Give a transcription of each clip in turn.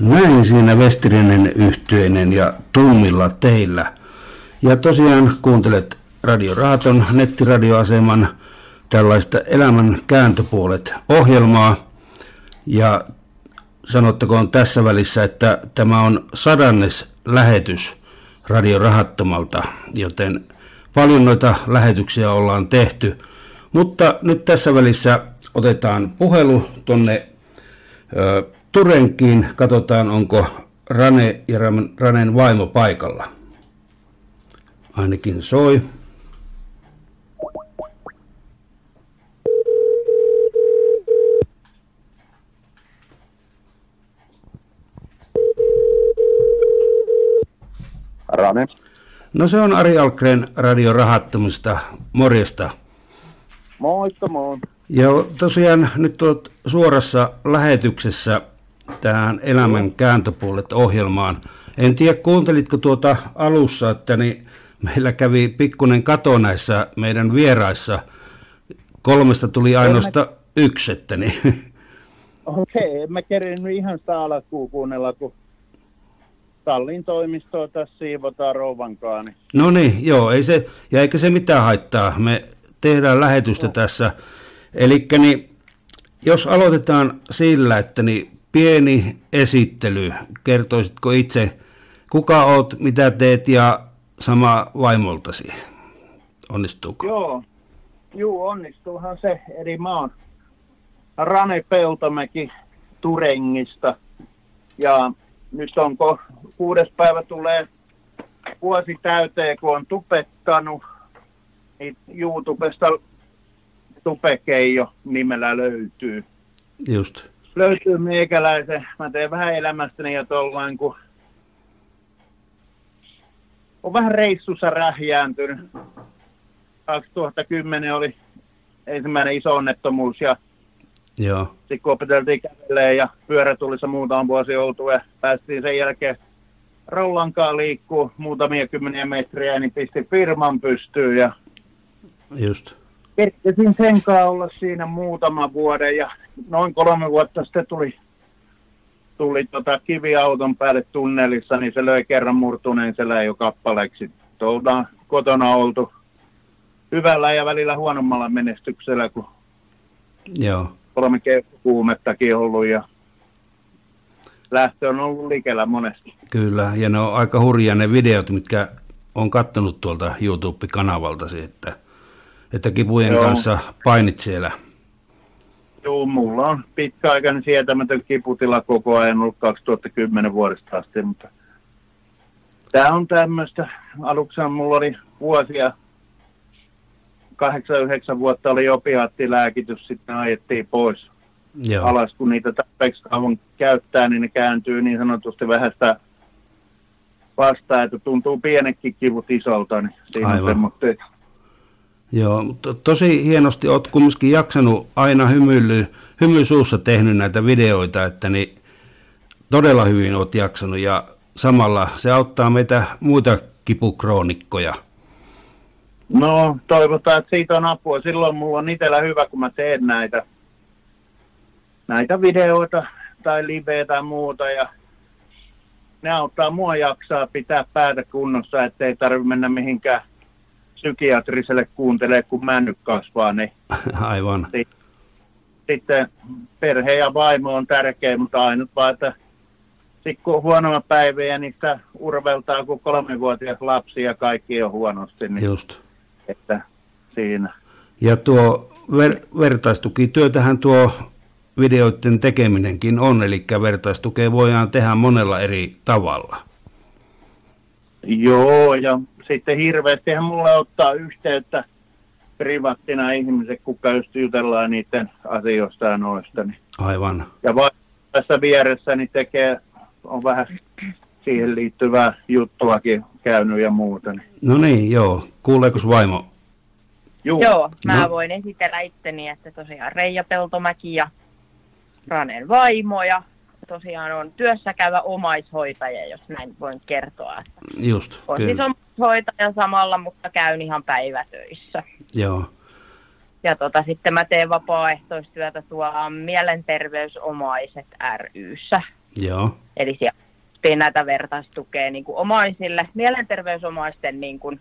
Näin siinä Westerinen yhtyeinen ja tummilla teillä. Ja tosiaan kuuntelet Radio Raaton nettiradioaseman tällaista elämän kääntöpuolet ohjelmaa. Ja sanottakoon tässä välissä, että tämä on sadannes lähetys Radio Rahattomalta, joten paljon noita lähetyksiä ollaan tehty. Mutta nyt tässä välissä otetaan puhelu tonne Turenkiin. Katsotaan, onko Rane ja Ranen vaimo paikalla. Ainakin soi. Rane. No se on Ari Alkren Radio Rahattomista. Morjesta. Moikka moi. Ja tosiaan nyt olet suorassa lähetyksessä tähän elämän kääntöpuolet ohjelmaan. En tiedä, kuuntelitko tuota alussa, että niin meillä kävi pikkunen kato näissä meidän vieraissa. Kolmesta tuli ainoastaan yksi, että niin. Okei, okay, en mä kerinyt ihan sitä alkuun kuunnella, kun Tallin toimistoa tässä siivotaan rouvankaan. Niin. No niin, joo, ei se, ja eikä se mitään haittaa. Me tehdään lähetystä no. tässä. Eli niin, jos aloitetaan sillä, että niin pieni esittely. Kertoisitko itse, kuka oot, mitä teet ja sama vaimoltasi? Onnistuuko? Joo, Juu, onnistuuhan se. Eli mä oon Rane Peltomäki Turengista. Ja nyt onko kuudes päivä tulee vuosi täyteen, kun on tupettanut. Niin YouTubesta Tupekeijo nimellä löytyy. Just löytyy meikäläisen. Mä teen vähän elämästäni ja tuollain, kun on vähän reissussa rähjääntynyt. 2010 oli ensimmäinen iso onnettomuus ja Joo. sitten kun opeteltiin kävelemään ja pyörätullissa muutama vuosi oltu ja päästiin sen jälkeen rollankaan liikkuu muutamia kymmeniä metriä, niin pisti firman pystyyn ja Just kerkesin sen olla siinä muutama vuoden ja noin kolme vuotta sitten tuli, tuli tota kiviauton päälle tunnelissa, niin se löi kerran murtuneen selän jo kappaleeksi. Tuolta kotona oltu hyvällä ja välillä huonommalla menestyksellä, kun Joo. kolme kuumettakin ollut ja lähtö on ollut likellä monesti. Kyllä, ja ne on aika hurjia ne videot, mitkä on kattonut tuolta YouTube-kanavalta, että että kipujen Joo. kanssa painit siellä. Joo, mulla on pitkäaikainen sietämätön kiputila koko ajan ollut 2010 vuodesta asti, mutta tämä on tämmöistä. Aluksi mulla oli vuosia, 8-9 vuotta oli opiaattilääkitys, sitten ajettiin pois Joo. alas, kun niitä tarpeeksi kauan käyttää, niin ne kääntyy niin sanotusti vähän sitä vastaan, että tuntuu pienekin kivut isolta, niin siinä Aivan. on semmoista Joo, mutta tosi hienosti olet kumminkin jaksanut aina hymyily, hymy suussa tehnyt näitä videoita, että niin todella hyvin olet jaksanut ja samalla se auttaa meitä muita kipukroonikkoja. No toivotaan, että siitä on apua. Silloin mulla on itsellä hyvä, kun mä teen näitä, näitä videoita tai liveä tai muuta ja ne auttaa mua jaksaa pitää päätä kunnossa, ettei tarvitse mennä mihinkään psykiatriselle kuuntelee, kun männyt kasvaa. Niin Aivan. Sitten perhe ja vaimo on tärkeä, mutta ainut vaan, että sitten kun on huonoa päiviä, niin sitä urveltaa kuin kolmevuotias lapsi ja kaikki on huonosti. Niin Just. Että siinä. Ja tuo ver- vertaistukityötähän tuo videoiden tekeminenkin on, eli vertaistukea voidaan tehdä monella eri tavalla. Joo, ja sitten hirveästihän mulle ottaa yhteyttä privaattina ihmiset, kuka just jutellaan niiden asioista ja noista. Niin. Aivan. Ja va- tässä vieressä niin tekee, on vähän siihen liittyvää juttuakin käynyt ja muuta. Niin. No niin, joo. Kuuleeko vaimo? Joo, joo mä no. voin esitellä itteni, että tosiaan Reija Peltomäki ja Ranen vaimo ja tosiaan on työssä käyvä omaishoitaja, jos näin voin kertoa. Just, on kyllä. siis omaishoitaja samalla, mutta käyn ihan päivätöissä. Joo. Ja tota, sitten mä teen vapaaehtoistyötä tuolla Mielenterveysomaiset ryssä. Joo. Eli siellä näitä vertaistukea niin kuin omaisille, mielenterveysomaisten niin kuin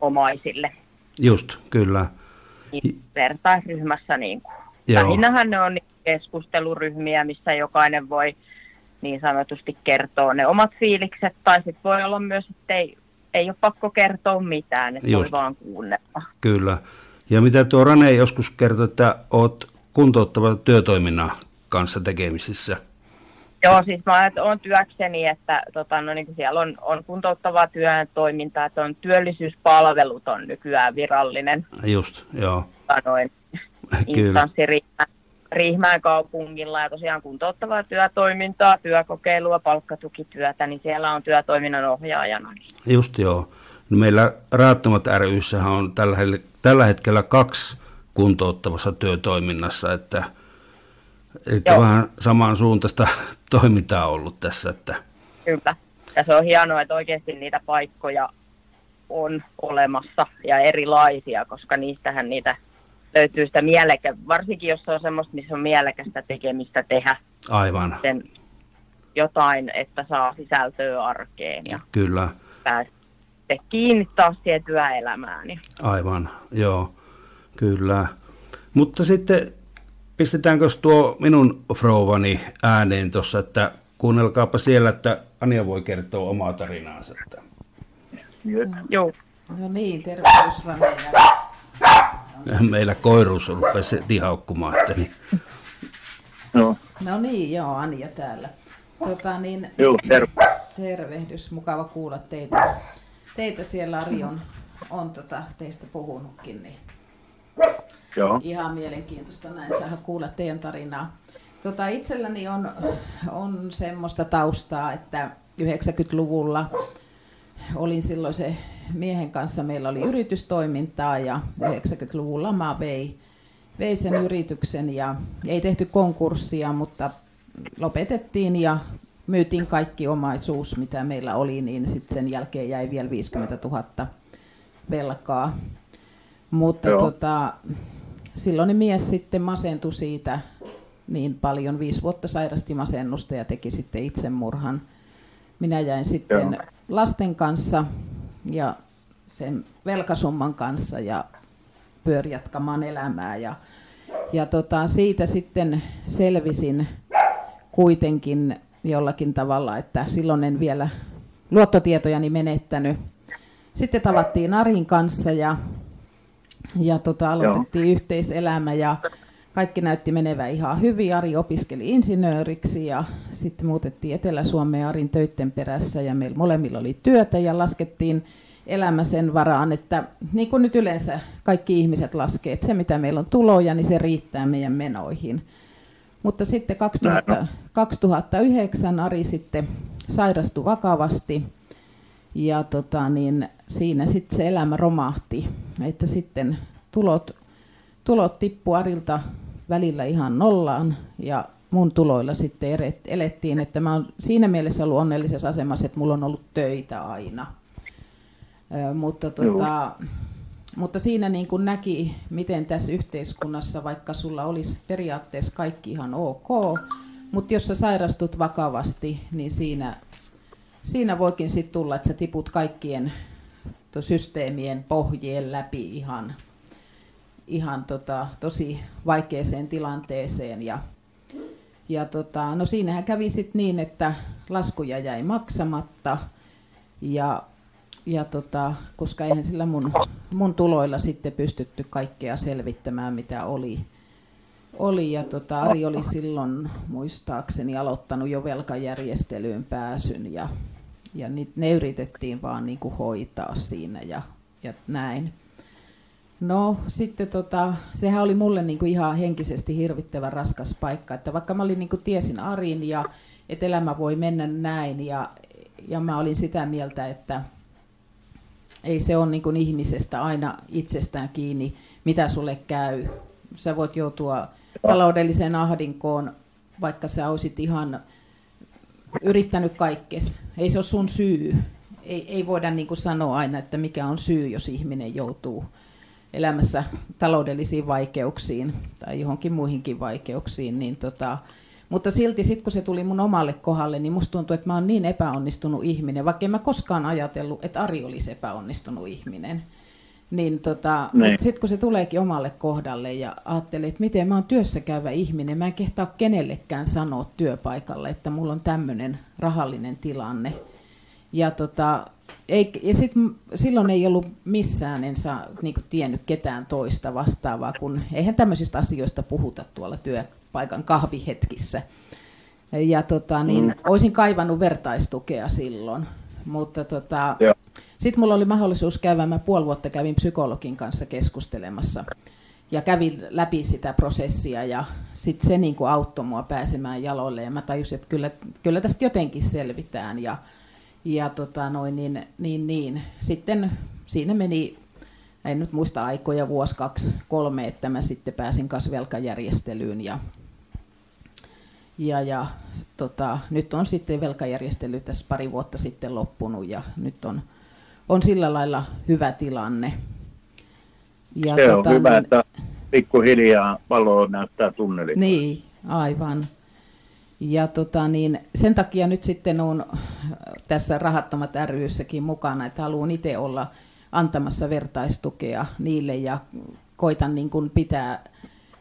omaisille. Just, kyllä. Niin, vertaisryhmässä niin kuin. Lähinnähän ne on niin keskusteluryhmiä, missä jokainen voi niin sanotusti kertoa ne omat fiilikset, tai sitten voi olla myös, että ei, ei ole pakko kertoa mitään, että Just. voi vaan kuunnella. Kyllä. Ja mitä tuo Rane joskus kertoi, että olet kuntouttava työtoiminnan kanssa tekemisissä. Joo, siis mä olen työkseni, että tota, no, niin siellä on, on kuntouttavaa työtoimintaa, että on työllisyyspalvelut on nykyään virallinen. Just, joo. Noin, instanssi Riihmään kaupungilla ja tosiaan kuntouttavaa työtoimintaa, työkokeilua, palkkatukityötä, niin siellä on työtoiminnan ohjaajana. Just joo. No meillä Raattomat ryssähän on tällä, tällä hetkellä kaksi kuntouttavassa työtoiminnassa, että eli vähän samansuuntaista toimintaa ollut tässä. Että... Kyllä. Ja se on hienoa, että oikeasti niitä paikkoja on olemassa ja erilaisia, koska niistähän niitä löytyy sitä mielekä, varsinkin jos se on semmoista, missä on mielekästä tekemistä tehdä. Aivan. Sen jotain, että saa sisältöä arkeen ja Kyllä. pääsee kiinni taas siihen työelämään. Aivan, joo, kyllä. Mutta sitten pistetäänkö tuo minun frouvani ääneen tuossa, että kuunnelkaapa siellä, että Anja voi kertoa omaa tarinaansa. Joo. No niin, tervehdys Meillä koiruus rupesi tihaukkumaan. Että niin. No. no niin, joo, Anja täällä. Tota, niin, joo, terve. Tervehdys, mukava kuulla teitä. Teitä siellä Ari on, on tota, teistä puhunutkin, niin Joo. ihan mielenkiintoista näin saada kuulla teidän tarinaa. Tota, itselläni on, on semmoista taustaa, että 90-luvulla olin silloin se miehen kanssa, meillä oli yritystoimintaa ja 90-luvun lama vei, vei sen yrityksen ja ei tehty konkurssia, mutta lopetettiin ja myytiin kaikki omaisuus, mitä meillä oli, niin sitten sen jälkeen jäi vielä 50 000 velkaa. Mutta tota, silloin mies sitten masentui siitä niin paljon, viisi vuotta sairasti masennusta ja teki sitten itsemurhan. Minä jäin sitten Joo. Lasten kanssa ja sen velkasumman kanssa ja pyöri jatkamaan elämää. Ja, ja tota, siitä sitten selvisin kuitenkin jollakin tavalla, että silloin en vielä luottotietojani menettänyt. Sitten tavattiin Arin kanssa ja, ja tota, aloitettiin Joo. yhteiselämä ja kaikki näytti menevän ihan hyvin. Ari opiskeli insinööriksi ja sitten muutettiin Etelä-Suomeen Arin töitten perässä ja meillä molemmilla oli työtä ja laskettiin elämä sen varaan, että niin kuin nyt yleensä kaikki ihmiset laskee, että se mitä meillä on tuloja, niin se riittää meidän menoihin. Mutta sitten 2000, 2009 Ari sitten sairastui vakavasti ja tota, niin siinä sitten se elämä romahti, että sitten tulot, tulot tippu Arilta välillä ihan nollaan ja mun tuloilla sitten elettiin, että mä oon siinä mielessä ollut onnellisessa asemassa, että mulla on ollut töitä aina. Ö, mutta tota, mutta siinä niin kuin näki, miten tässä yhteiskunnassa, vaikka sulla olisi periaatteessa kaikki ihan ok, mutta jos sä sairastut vakavasti, niin siinä, siinä voikin sitten tulla, että sä tiput kaikkien systeemien pohjien läpi ihan, ihan tota, tosi vaikeeseen tilanteeseen. Ja, ja tota, no siinähän kävi sitten niin, että laskuja jäi maksamatta ja ja tota, koska eihän sillä mun, mun tuloilla sitten pystytty kaikkea selvittämään, mitä oli. oli ja tota, Ari oli silloin muistaakseni aloittanut jo velkajärjestelyyn pääsyn ja, ja ne yritettiin vaan niin kuin hoitaa siinä ja, ja näin. No sitten tota, sehän oli mulle niin kuin ihan henkisesti hirvittävän raskas paikka, että vaikka mä olin niin kuin tiesin Arin ja että elämä voi mennä näin ja, ja mä olin sitä mieltä, että ei se ole niin kuin ihmisestä aina itsestään kiinni, mitä sulle käy. Sä voit joutua taloudelliseen ahdinkoon, vaikka sä olisit ihan yrittänyt kaikkes. Ei se ole sun syy. Ei, ei voida niin kuin sanoa aina, että mikä on syy, jos ihminen joutuu, elämässä taloudellisiin vaikeuksiin tai johonkin muihinkin vaikeuksiin, niin tota, mutta silti sitten kun se tuli mun omalle kohdalle, niin musta tuntui, että mä oon niin epäonnistunut ihminen, vaikka en mä koskaan ajatellut, että Ari olisi epäonnistunut ihminen. Niin tota, Niin. sitten kun se tuleekin omalle kohdalle ja ajattelin, että miten mä oon työssä käyvä ihminen, mä en kehtaa kenellekään sanoa työpaikalle, että mulla on tämmöinen rahallinen tilanne. Ja, tota, ei, ja sit, silloin ei ollut missään, en saa niin tiennyt ketään toista vastaavaa, kun eihän tämmöisistä asioista puhuta tuolla työpaikan kahvihetkissä. Ja tota, niin, mm. olisin kaivannut vertaistukea silloin, mutta tota, sitten mulla oli mahdollisuus käydä, mä puoli vuotta kävin psykologin kanssa keskustelemassa ja kävin läpi sitä prosessia ja sitten se niin kuin auttoi mua pääsemään jaloille ja mä tajusin, että kyllä, kyllä tästä jotenkin selvitään ja, ja tota noin, niin, niin, niin. sitten siinä meni, en nyt muista aikoja, vuosi, kaksi, kolme, että mä sitten pääsin kasvelkajärjestelyyn ja ja, ja tota, nyt on sitten velkajärjestely tässä pari vuotta sitten loppunut ja nyt on, on sillä lailla hyvä tilanne. Ja Se on tota, hyvä, niin- että pikkuhiljaa valo näyttää tunnelit. Niin, aivan. Ja tota, niin, sen takia nyt sitten on tässä Rahattomat ryssäkin mukana, että haluan itse olla antamassa vertaistukea niille ja koitan niin kuin pitää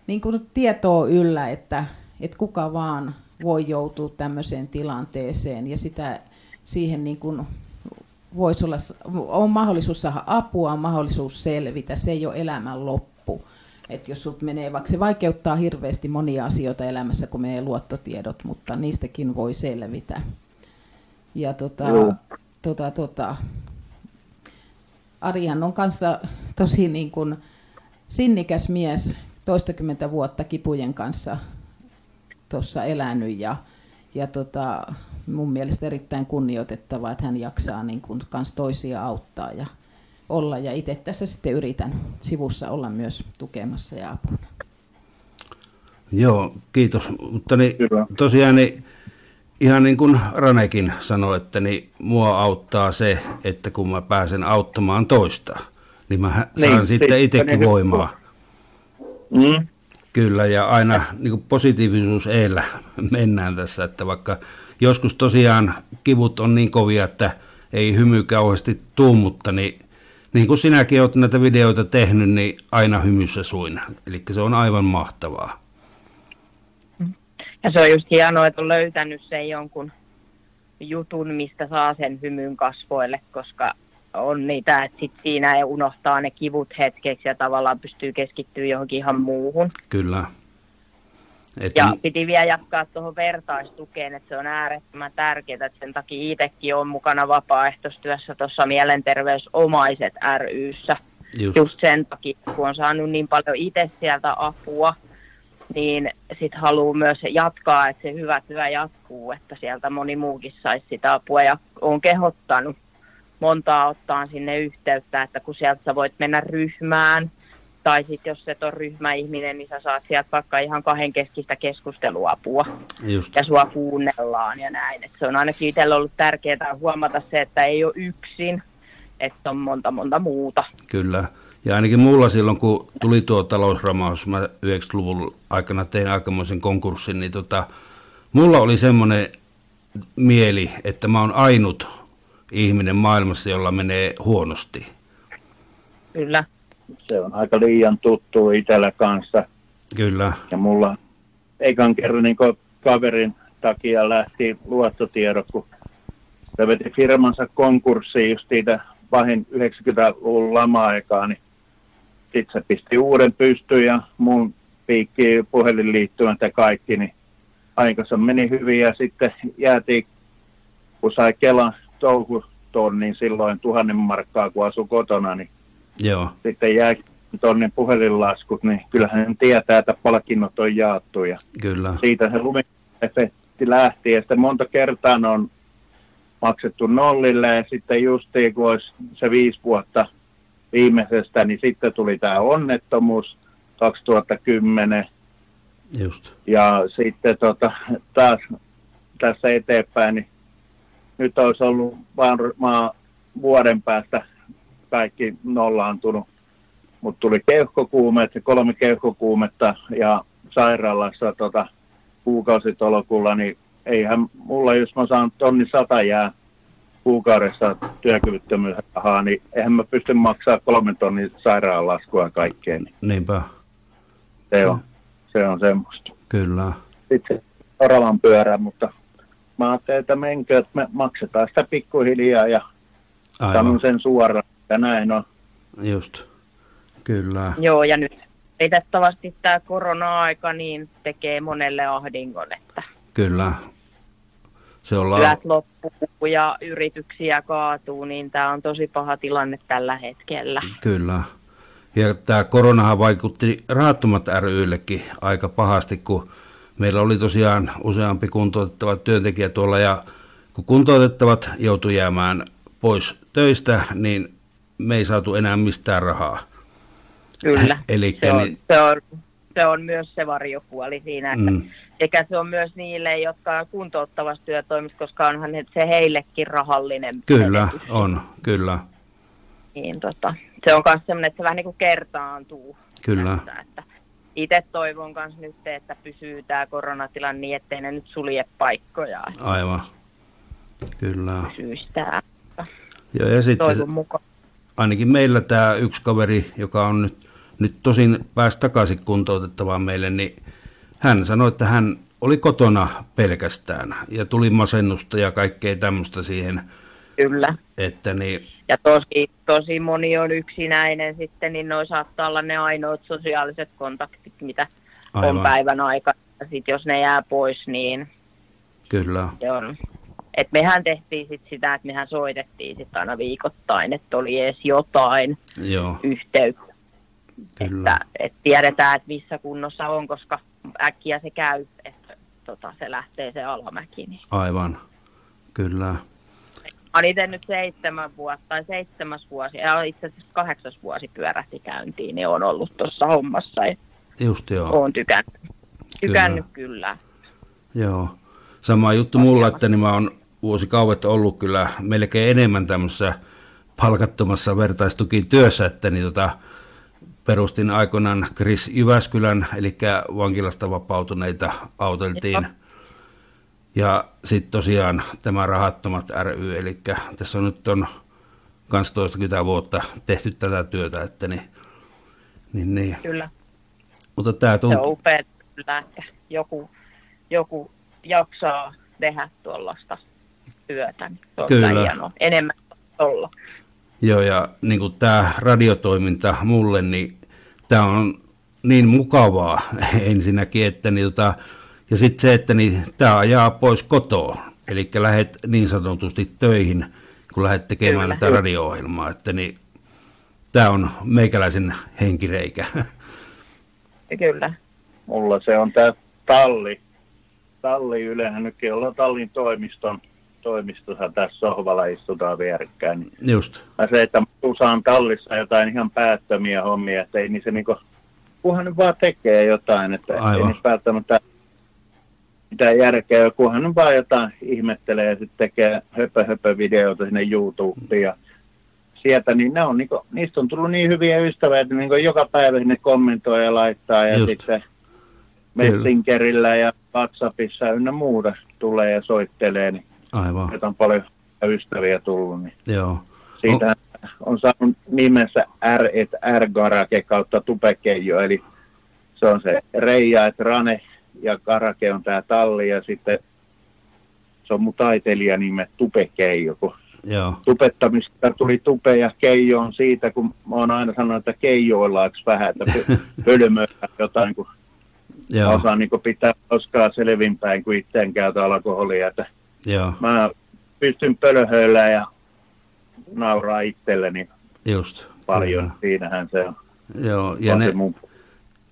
niin kuin tietoa yllä, että, että kuka vaan voi joutua tämmöiseen tilanteeseen ja sitä siihen niin kuin voisi olla, on mahdollisuus saada apua, on mahdollisuus selvitä, se ei ole elämän loppu. Et jos sut menee, vaikka se vaikeuttaa hirveästi monia asioita elämässä, kun menee luottotiedot, mutta niistäkin voi selvitä. Ja tota, Joo. tota, tota, Arihan on kanssa tosi niin kuin sinnikäs mies, toistakymmentä vuotta kipujen kanssa tuossa elänyt ja, ja tota, mun mielestä erittäin kunnioitettavaa, että hän jaksaa niin kuin kans toisia auttaa ja olla. Ja itse tässä sitten yritän sivussa olla myös tukemassa ja apuna. Joo, kiitos. Mutta niin, tosiaan niin, ihan niin kuin Ranekin sanoi, että niin, mua auttaa se, että kun mä pääsen auttamaan toista, niin mä Niin, saan sitten niin, itsekin niin, voimaa. Mm. Kyllä, ja aina niin kuin positiivisuus eellä mennään tässä, että vaikka joskus tosiaan kivut on niin kovia, että ei hymy kauheasti tuu, mutta niin, niin kuin sinäkin olet näitä videoita tehnyt, niin aina hymyssä suina. Eli se on aivan mahtavaa. Ja se on just hienoa, että on löytänyt sen jonkun jutun, mistä saa sen hymyn kasvoille, koska on niitä, että sit siinä ei unohtaa ne kivut hetkeksi ja tavallaan pystyy keskittyä johonkin ihan muuhun. Kyllä. Et, Ja piti vielä jatkaa tuohon vertaistukeen, että se on äärettömän tärkeää, että sen takia itsekin on mukana vapaaehtoistyössä tuossa Mielenterveysomaiset ryssä. just, Just sen takia, kun on saanut niin paljon itse sieltä apua, niin sitten haluaa myös jatkaa, että se hyvä työ jatkuu, että sieltä moni muukin saisi sitä apua. Ja on kehottanut montaa ottaa sinne yhteyttä, että kun sieltä sä voit mennä ryhmään, tai sitten jos et ole ryhmäihminen, niin sä saat sieltä vaikka ihan kahden keskistä keskusteluapua just, ja sua kuunnellaan ja näin. Et se on ainakin itsellä ollut tärkeää huomata se, että ei ole yksin, että on monta monta muuta. kyllä. Ja ainakin mulla silloin, kun tuli tuo talousramaus, mä 90-luvun aikana tein aikamoisen konkurssin, niin tota, mulla oli semmoinen mieli, että mä oon ainut ihminen maailmassa, jolla menee huonosti. Kyllä. Se on aika liian tuttu itsellä kanssa. Kyllä, Ja mulla ekan kerran niin kaverin takia lähti luottotiedot, kun se veti firmansa konkurssiin just siitä pahin 90-luvun lama-aikaa, niin sitten se pisti uuden pystyyn ja mun piikki puhelinliittymät ja kaikki, niin aikansa meni hyvin ja sitten jäätiin, kun sai Kelan touhutonnin silloin tuhannen markkaa, kun asui kotona, niin joo, sitten jää tonnin puhelinlaskut, niin kyllähän hän tietää, että palkinnot on jaettu ja kyllä, siitä se lumiefekti lähti. Ja sitten monta kertaa on maksettu nollille ja sitten justiin kun olisi se viisi vuotta viimeisestä, niin sitten tuli tämä onnettomuus 2010 just, ja sitten tota, taas tässä eteenpäin, niin nyt olisi ollut varmaan vuoden päästä kaikki nollaantunut mutta tuli keuhkokuume, kolme keuhkokuumetta ja sairaalassa tota, kuukausitolokulla, niin eihän mulla, jos mä saan tonni sata jää kuukaudessa työkyvyttömyysrahaa, niin eihän mä pysty maksaa kolmen tonnin sairaalalaskua ja kaikkeen. Niin Niinpä, se, on, se on semmoista. kyllä. Sitten oravan pyörä, mutta mä ajattelin, että menkö, että me maksetaan sitä pikkuhiljaa ja sanon Aivan, sen suoraan. Ja näin on. just. Kyllä, Joo, ja nyt valitettavasti tämä korona-aika niin tekee monelle ahdingon, että kyllä. Se ollaan, työt loppuu ja yrityksiä kaatuu, niin tämä on tosi paha tilanne tällä hetkellä. Kyllä. Ja tämä koronahan vaikutti rahattomat ryillekin aika pahasti, kun meillä oli tosiaan useampi kuntoutettava työntekijä tuolla ja kun kuntoutettavat joutui jäämään pois töistä, niin me ei saatu enää mistään rahaa. Kyllä, Elikkä se, on, niin- se, on, se on myös se varjopuoli siinä, että Mm, Eikä se on myös niille, jotka on kuntouttavassa työtoimissa, koska onhan se heillekin rahallinen kyllä, menetys. on, kyllä, Niin, tota, se on myös sellainen, että se vähän niin kuin kertaantuu. kyllä, Tässä, että itse toivon myös nyt, että pysyy tämä koronatilanne niin, ettei ne nyt sulje paikkoja. aivan, kyllä. Pysyisi tämä Joo, ja sitten toivon mukaan. Ainakin meillä tämä yksi kaveri, joka on nyt, nyt tosin pääsi takaisin kuntoutettavaan meille, niin hän sanoi, että hän oli kotona pelkästään ja tuli masennusta ja kaikkea tämmöistä siihen, Kyllä. että niin, Ja tosi, tosi moni on yksinäinen sitten, niin noi saattaa olla ne ainoat sosiaaliset kontaktit, mitä Aivan. on päivän aikana. Sitten jos ne jää pois, niin kyllä, se on. Et mehän tehtiin sit sitä, että mehän soitettiin sit aina viikoittain, että oli edes jotain joo, yhteyttä. kyllä, Että, et tiedetään, että missä kunnossa on, koska äkkiä se käy, että tota, se lähtee se alamäki. Niin. aivan, kyllä, Olen itse nyt seitsemän vuotta tai seitsemäs vuosi, ja itse asiassa kahdeksas vuosi pyörähti käyntiin, niin on ollut tuossa hommassa ja just joo. olen tykännyt. Tykännyt kyllä. Joo. Sama juttu mulla, että niin mä oon vuosikaudet ollut kyllä melkein enemmän tämmöisessä palkattomassa vertaistukityössä, että niin tota, perustin aikoinaan Chris Jyväskylän, eli vankilasta vapautuneita auteltiin. Joo. Ja sitten tosiaan tämä Rahattomat ry, eli tässä on nyt on kans toistakymmentä vuotta tehty tätä työtä, että niin, niin, niin. Kyllä. Mutta tämä Se on tuntuu, upea että joku, joku jaksaa tehdä tuollaista työtä. niin Se on Kyllä. hienoa. Enemmän olla. Joo, ja niin kuin tämä radiotoiminta mulle, niin tämä on niin mukavaa ensinnäkin, että niin, tota, ja sitten se, että niin, tämä ajaa pois kotoa, eli lähdet niin sanotusti töihin, kun lähdet tekemään Kyllä. tätä radio-ohjelmaa, että niin, tämä on meikäläisen henkireikä. Kyllä. Mulla se on tämä talli. Talli yleensä nytkin ollaan tallin toimiston toimistossa tässä sohvalla istutaan vierekkäin. Niin Just, mä se, että saan tallissa jotain ihan päättömiä hommia, että ei niin se niinku, kunhan nyt vaan tekee jotain, että ei Aivan. niissä välttämättä mitään järkeä, kunhan nyt vaan jotain ihmettelee ja sitten tekee höpö höpö videoita sinne YouTubeen ja sieltä, niin ne on niinku, niistä on tullut niin hyviä ystäviä, että niinku joka päivä sinne kommentoi ja laittaa ja Just. sitten Messengerillä ja WhatsAppissa ynnä muuta tulee ja soittelee, niin aivan, nyt on paljon ystäviä tullut, niin joo. siitä on saanut nimensä R, et R Garage kautta Tupekeijo, eli se on se Reija, et Rane ja Garage on tämä talli ja sitten se on mun taiteilijan nimet Tupekeijo, kun Joo, tupettamista tuli tupe ja keijo on siitä, kun mä oon aina sanonut, että keijoillaanko vähän, että pölmöillä jotain, kun joo, osaan niin pitää koskaan selvinpäin, kun itse en käytä alkoholia, että joo, mä pystyn pölhöillä ja nauraa itselleni just. paljon. kyllä. Siinähän se on. Joo, ja on ne, mun,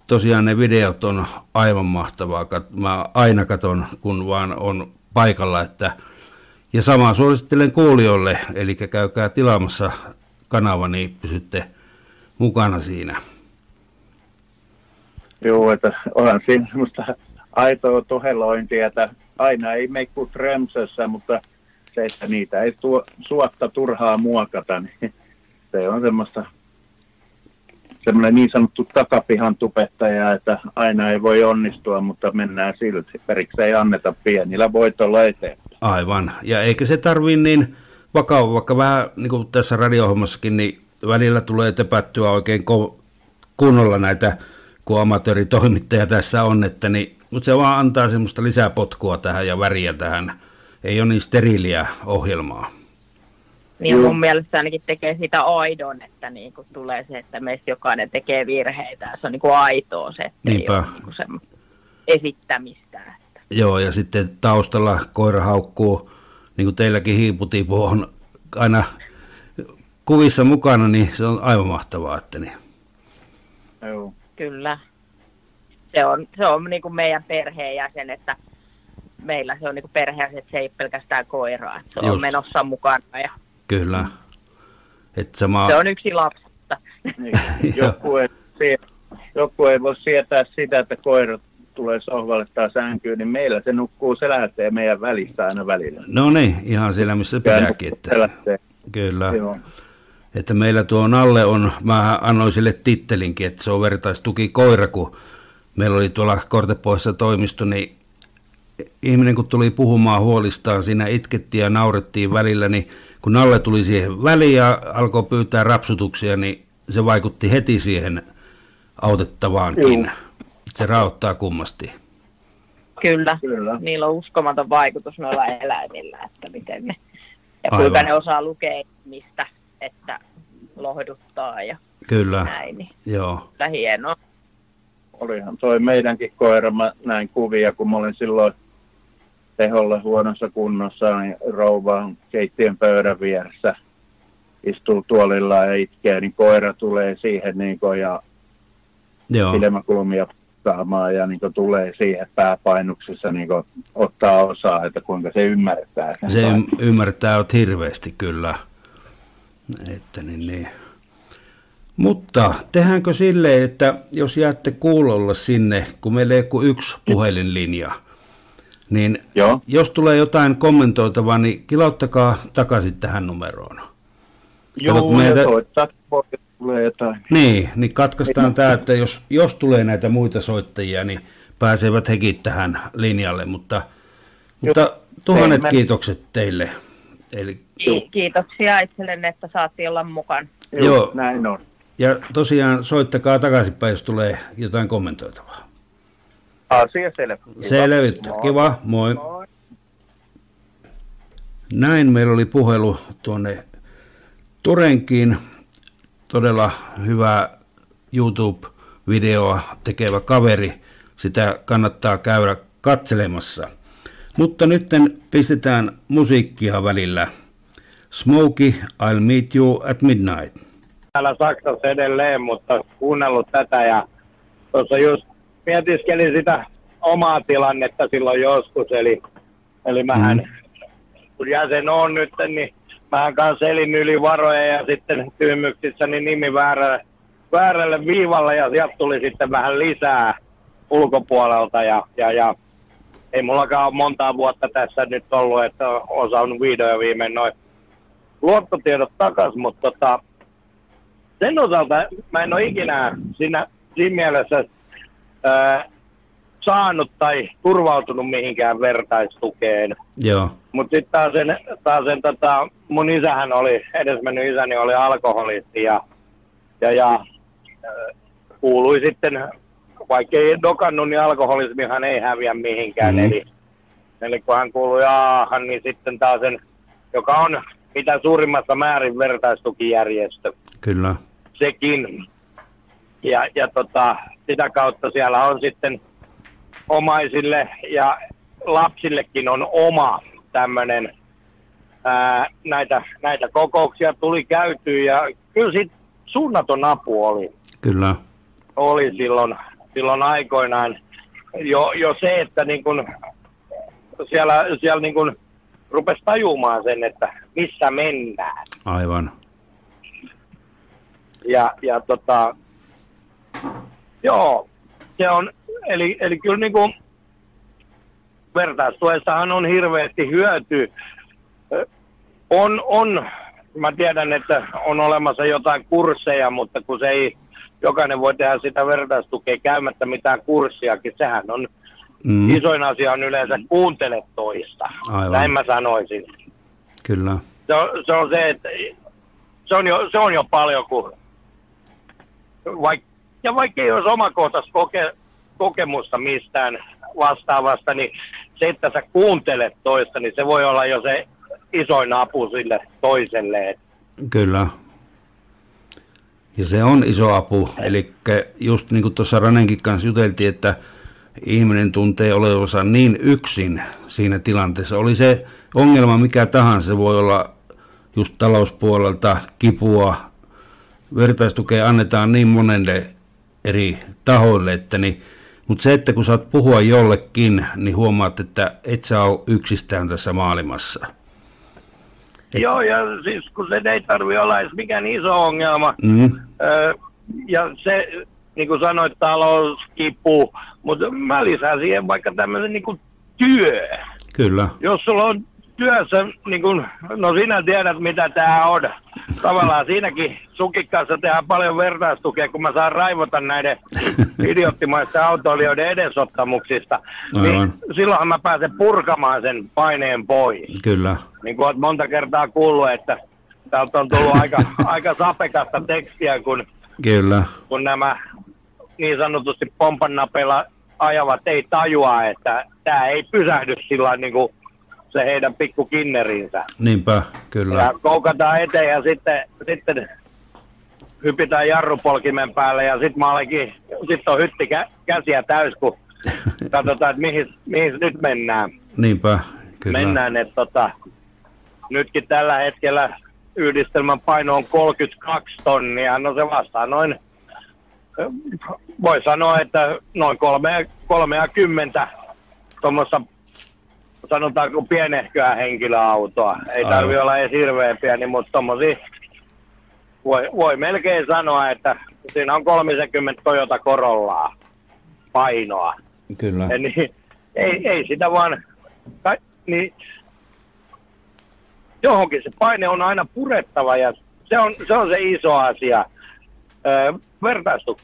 tosiaan ne videot on aivan mahtavaa. Mä aina katon, kun vaan on paikalla, että ja samaa suosittelen kuulijoille, eli käykää tilaamassa kanava, niin pysytte mukana siinä. joo, että onhan siinä semmoista aitoa tohelointia, että aina ei mene kuin Tremsössä, mutta se, että niitä ei tuo, suotta turhaa muokata, niin se on semmoista, semmoinen niin sanottu takapihan tupettaja, että aina ei voi onnistua, mutta mennään silti. Periksi ei anneta pienillä voitolla eteen. Aivan. Ja eikä se tarvii niin vakava, vaikka vähän niin kuin tässä radiohommassakin, niin välillä tulee töpättyä oikein kunnolla näitä, kun amatööritoimittaja tässä on, että niin, mutta se vaan antaa semmoista lisäpotkua tähän ja väriä tähän. Ei ole niin steriiliä ohjelmaa. Niin mun mielestä ainakin tekee sitä aidon, että niin kuin tulee se, että meistä jokainen tekee virheitä. Se on niin kuin aitoa se, että Niinpä. ei ole niin kuin esittämistä. Että. Joo, ja sitten taustalla koira haukkuu, niin kuin teilläkin hiiputipu on aina kuvissa mukana, niin se on aivan mahtavaa. Että niin. Joo. Kyllä. Se on, se on niin kuin meidän perheenjäsen, että meillä se on niin kuin perheenjäsen, että se ei ole pelkästään koiraa. että Se Just. on menossa mukana ja Kyllä. Että sama... se on yksi lapsista. Niin. Joku, ei, joku ei voi sietää sitä, että koira tulee sohvalle tai sänkyyn, niin meillä se nukkuu, se lähtee meidän välissä aina välillä. No niin, ihan siellä missä pitääkin. Että, kyllä. Joo. Että meillä tuo Nalle on, mä annoin sille tittelinkin, että se on vertaistuki koira, kun meillä oli tuolla Kortepoissa toimisto, niin ihminen kun tuli puhumaan huolistaan, siinä itkettiin ja naurettiin välillä, niin kun Nalle tuli siihen väliin ja alkoi pyytää rapsutuksia, niin se vaikutti heti siihen autettavaankin. Juu. Se raottaa kummasti. Kyllä. Kyllä. Niillä on uskomaton vaikutus noilla eläimillä, että miten ne, ja Aivan. kuinka ne osaa lukea mistä, että lohduttaa ja Kyllä, näin. Niin joo. kyllä hienoa. Olihan toi meidänkin koira, mä näin kuvia, kun mä olin silloin teholla huonossa kunnossa, niin rouva on keittiön pöydän vieressä, istuu tuolilla ja itkee, niin koira tulee siihen niin kuin, ja joo. silmäkulmia saamaan ja niin kuin, tulee siihen pääpainuksessa niin kuin, ottaa osaa, että kuinka se ymmärtää. sen Se ym- ymmärtää hirveästi kyllä. Että niin, niin. Mutta tehdäänkö silleen, että jos jäätte kuulolla sinne, kun meillä ei ole kuin yksi puhelinlinja, niin Joo. jos tulee jotain kommentoitavaa, niin kilauttakaa takaisin tähän numeroon. Joo, ja soittaa, tulee jotain. Niin, niin katkaistaan tämä, että jos, jos tulee näitä muita soittajia, niin pääsevät hekin tähän linjalle, mutta, mutta tuhannet Teemme. kiitokset teille. Eli Ki- Kiitoksia itsellenne, että saatiin olla mukana. Joo. Näin on. Ja tosiaan soittakaa takaisinpäin, jos tulee jotain kommentoitavaa. Asia selvä. Moi. Kiva, moi. Moi. Näin meillä oli puhelu tuonne Turenkiin. Todella hyvä YouTube-videoa tekevä kaveri. Sitä kannattaa käydä katselemassa. Mutta nyt pistetään musiikkia välillä. Smokey, I'll meet you at midnight. Täällä Saksassa edelleen, mutta kuunnellut tätä ja tuossa just mietiskelin sitä omaa tilannetta silloin joskus, eli, eli mähän, kun jäsen on nyt, niin mähän kanssa elin yli varoja ja sitten tyhmyksissä niin nimi väärälle, väärälle viivalle ja sieltä tuli sitten vähän lisää ulkopuolelta ja, ja, ja ei mullakaan ole montaa vuotta tässä nyt ollut, että on saanut vihdoin ja viimein noin luottotiedot takas, mutta tota, sen osalta mä en ole ikinä siinä, siinä mielessä ää, saanut tai turvautunut mihinkään vertaistukeen. Joo, Mutta sitten taas sen, taas sen tota, mun isähän oli, edesmennyt isäni oli alkoholisti ja, ja, ja ää, kuului sitten, vaikka ei dokannut, niin alkoholismihan ei häviä mihinkään. Mm. Eli, eli kun hän kuului aahan, niin sitten taas sen, joka on mitä suurimmassa määrin vertaistukijärjestö kyllä. Sekin. Ja, ja tota, sitä kautta siellä on sitten omaisille ja lapsillekin on oma tämmöinen näitä, näitä kokouksia tuli käytyä ja kyllä sit suunnaton apu oli, Kyllä. oli silloin, silloin aikoinaan. Jo, jo se, että niin kun siellä, siellä niin kun rupesi tajumaan sen, että missä mennään. Aivan. Ja, ja tota, joo, se on, eli, eli kyllä niin kuin vertaistuessahan on hirveästi hyöty. On, on, mä tiedän, että on olemassa jotain kursseja, mutta kun se ei jokainen voi tehdä sitä vertaistukea käymättä mitään kurssiakin. Sehän on mm. isoin asia on yleensä kuuntele toista. Aivan. Näin mä sanoisin. Kyllä. Se on se, on se että se on, jo, se on jo paljon, kun vaik, ja vaikka ei olisi omakohtaista koke, kokemusta mistään vastaavasta, niin se, että sä kuuntelet toista, niin se voi olla jo se isoin apu sille toiselle. Kyllä. Ja se on iso apu. Eli just niin kuin tuossa Ranenkin kanssa juteltiin, että ihminen tuntee olevansa niin yksin siinä tilanteessa. Oli se ongelma mikä tahansa, se voi olla just talouspuolelta kipua, vertaistukea annetaan niin monelle eri tahoille, että niin, mutta se, että kun saat puhua jollekin, niin huomaat, että et sä ole yksistään tässä maailmassa. Et... Joo, ja siis kun se ei tarvi olla edes mikään iso ongelma. Mm. Öö, ja se, niin kuin sanoit, talouskipu, mutta mä lisään siihen vaikka tämmöisen niin kuin työ. Kyllä. Jos sulla on työssä, niin kun, no sinä tiedät mitä tämä on. Tavallaan siinäkin sukikkaassa tehdään paljon vertaistukea, kun mä saan raivota näiden idioottimaisten autoilijoiden edesottamuksista. Niin silloinhan mä pääsen purkamaan sen paineen pois. Kyllä. Niin kuin olet monta kertaa kuullut, että täältä on tullut aika, aika sapekasta tekstiä, kun, Kyllä. kun nämä niin sanotusti pompannapeilla ajavat ei tajua, että tämä ei pysähdy sillä niin kuin se heidän pikku kinnerinsä. Niinpä, kyllä. Ja koukataan eteen ja sitten, sitten hypitään jarrupolkimen päälle ja sitten mä olenkin, sitten on hytti kä- käsiä täys, kun katsotaan, että mihin, mihin nyt mennään. Niinpä, kyllä. Mennään, että tota, nytkin tällä hetkellä yhdistelmän paino on 32 tonnia, no se vastaa noin, voi sanoa, että noin 30 tuommoista sanotaanko pienehköä henkilöautoa. Ei tarvi olla edes hirveän pieni, mutta tommosia voi, voi melkein sanoa, että siinä on 30 Toyota Corollaa painoa. Kyllä. Eli ei, ei sitä vaan, ka, niin johonkin se paine on aina purettava ja se on se, on se iso asia. Öö, vertaistu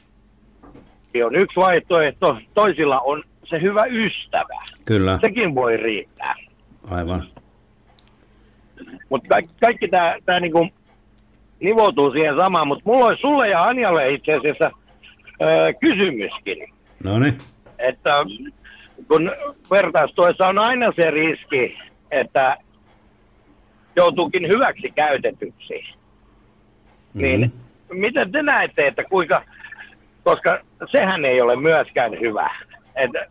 on yksi vaihtoehto, toisilla on se hyvä ystävä. Kyllä. Sekin voi riittää. Aivan. Mutta kaikki, kaikki tämä niinku nivoutuu siihen samaan, mutta mulla olisi sulle ja Anjalle itse asiassa öö, kysymyskin. No niin. Että kun vertaistuessa on aina se riski, että joutuukin hyväksi käytetyksi, mm-hmm. niin miten te näette, että kuinka, koska sehän ei ole myöskään hyvä. Että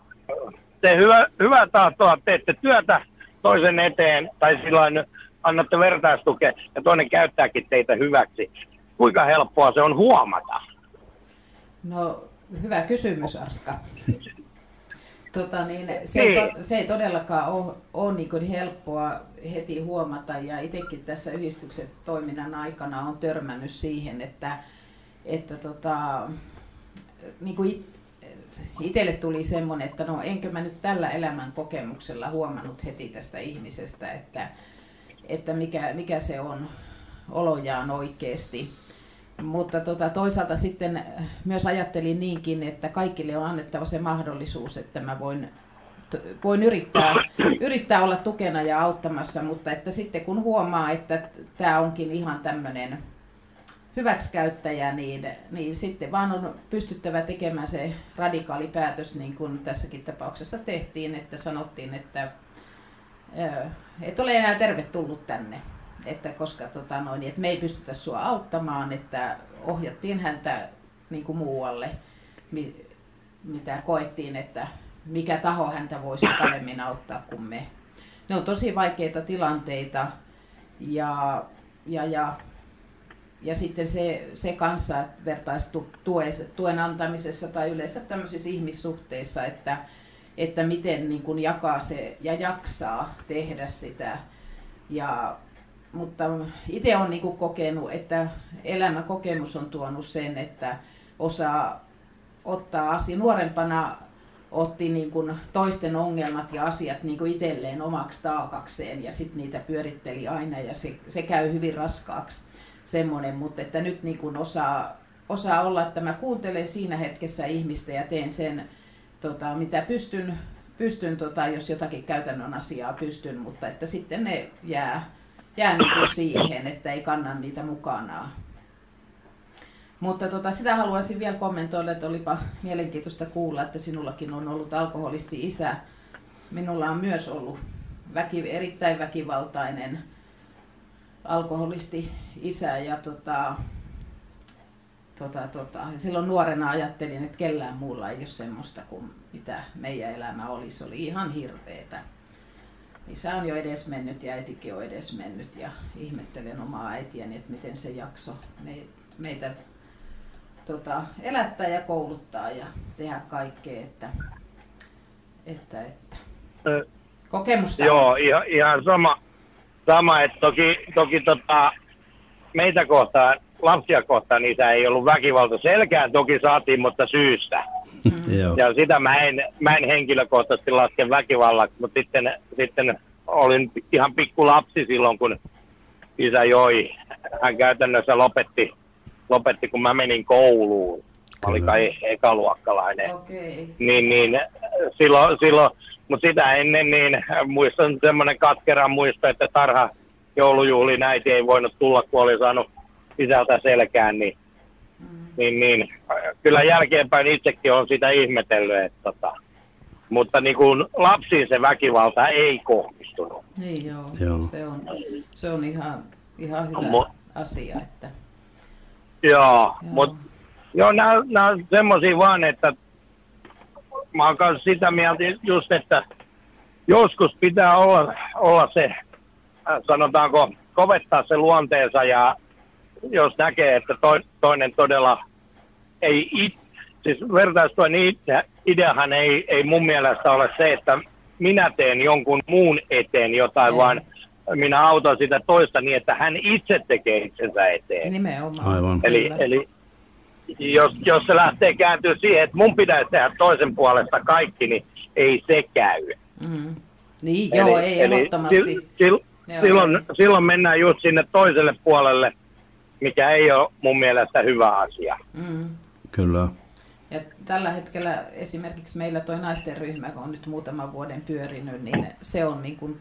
te hyvä, hyvää tahtoa, teette työtä toisen eteen, tai silloin annatte vertaistukea, ja toinen käyttääkin teitä hyväksi. Kuinka helppoa se on huomata? No, hyvä kysymys, Arska. Tota, niin, se, niin. Ei to, se ei todellakaan ole, ole niin helppoa heti huomata, ja itsekin tässä yhdistyksen toiminnan aikana on törmännyt siihen, että, että tota, niin kuin itselle tuli semmoinen, että no enkö mä nyt tällä elämän kokemuksella huomannut heti tästä ihmisestä, että, että mikä, mikä se on olojaan oikeasti. Mutta tota, toisaalta sitten myös ajattelin niinkin, että kaikille on annettava se mahdollisuus, että mä voin, voin yrittää, yrittää olla tukena ja auttamassa, mutta että sitten kun huomaa, että tämä onkin ihan tämmöinen hyväksikäyttäjä, niin, niin sitten vaan on pystyttävä tekemään se radikaali päätös, niin kuin tässäkin tapauksessa tehtiin, että sanottiin, että et ole enää tervetullut tänne, että koska tota noin, että me ei pystytä sua auttamaan, että ohjattiin häntä niin kuin muualle, mitä koettiin, että mikä taho häntä voisi paremmin auttaa kuin me. Ne on tosi vaikeita tilanteita ja, ja, ja ja sitten se, se kanssa, että vertaistuen antamisessa tai yleensä tämmöisissä ihmissuhteissa, että, että miten niin kuin jakaa se ja jaksaa tehdä sitä. Ja, mutta itse olen niin kuin kokenut, että elämäkokemus on tuonut sen, että osaa ottaa asia nuorempana otti niin kuin toisten ongelmat ja asiat niin kuin itselleen omaksi taakakseen ja sitten niitä pyöritteli aina ja se, se käy hyvin raskaaksi semmoinen, mutta että nyt niin kuin osaa, osaa olla, että mä kuuntelen siinä hetkessä ihmistä ja teen sen, tota, mitä pystyn, pystyn tota, jos jotakin käytännön asiaa pystyn, mutta että sitten ne jää, jää niin siihen, että ei kanna niitä mukanaan. Mutta tota, sitä haluaisin vielä kommentoida, että olipa mielenkiintoista kuulla, että sinullakin on ollut alkoholisti isä. Minulla on myös ollut väki, erittäin väkivaltainen alkoholisti isä ja tota, tota, tota, silloin nuorena ajattelin, että kellään muulla ei ole semmoista kuin mitä meidän elämä oli. Se oli ihan hirveetä. Isä on jo edes mennyt ja äitikin on edes mennyt ja ihmettelen omaa äitiäni, että miten se jakso meitä tota, elättää ja kouluttaa ja tehdä kaikkea, että, että, että. kokemusta. Joo, ihan, ihan sama, sama, että toki, toki tota, meitä kohtaan, lapsia kohtaan niitä ei ollut väkivalta. Selkään toki saatiin, mutta syystä. Mm. Ja sitä mä en, mä en henkilökohtaisesti laske väkivallaksi, mutta sitten, sitten olin ihan pikku lapsi silloin, kun isä joi. Hän käytännössä lopetti lopetti, kun mä menin kouluun. Mä olin kai ekaluokkalainen. Okay. Niin, niin silloin, silloin mutta sitä ennen niin muistan semmoinen katkeran muisto, että tarha joulujuhli näiti ei voinut tulla, kun oli saanut sisältä selkään, niin, mm. niin, niin kyllä jälkeenpäin itsekin on sitä ihmetellyt, että tota, mutta niin kuin lapsiin se väkivalta ei kohdistunut. Niin joo, joo. Se, on, se on ihan, ihan hyvä Mo- asia, että Joo, joo. mutta joo, nämä on semmoisia vaan, että mä oon kanssa sitä mieltä just, että joskus pitää olla, olla se, äh, sanotaanko, kovettaa se luonteensa ja jos näkee, että to, toinen todella ei it, siis vertaistuen itse, ideahan ei, ei mun mielestä ole se, että minä teen jonkun muun eteen jotain, ei. vaan minä autan sitä toista niin, että hän itse tekee itsensä eteen. Nimenomaan. Aivan. Eli, eli jos, jos se lähtee kääntyä siihen, että mun pitäisi tehdä toisen puolesta kaikki, niin ei se käy. Mm. Niin, eli, joo, ei eli ehdottomasti. Sil, sil, joo, silloin, ei. silloin mennään just sinne toiselle puolelle, mikä ei ole mun mielestä hyvä asia. Mm. Kyllä. Ja tällä hetkellä esimerkiksi meillä tuo naisten ryhmä, kun on nyt muutaman vuoden pyörinyt, niin se on niin kuin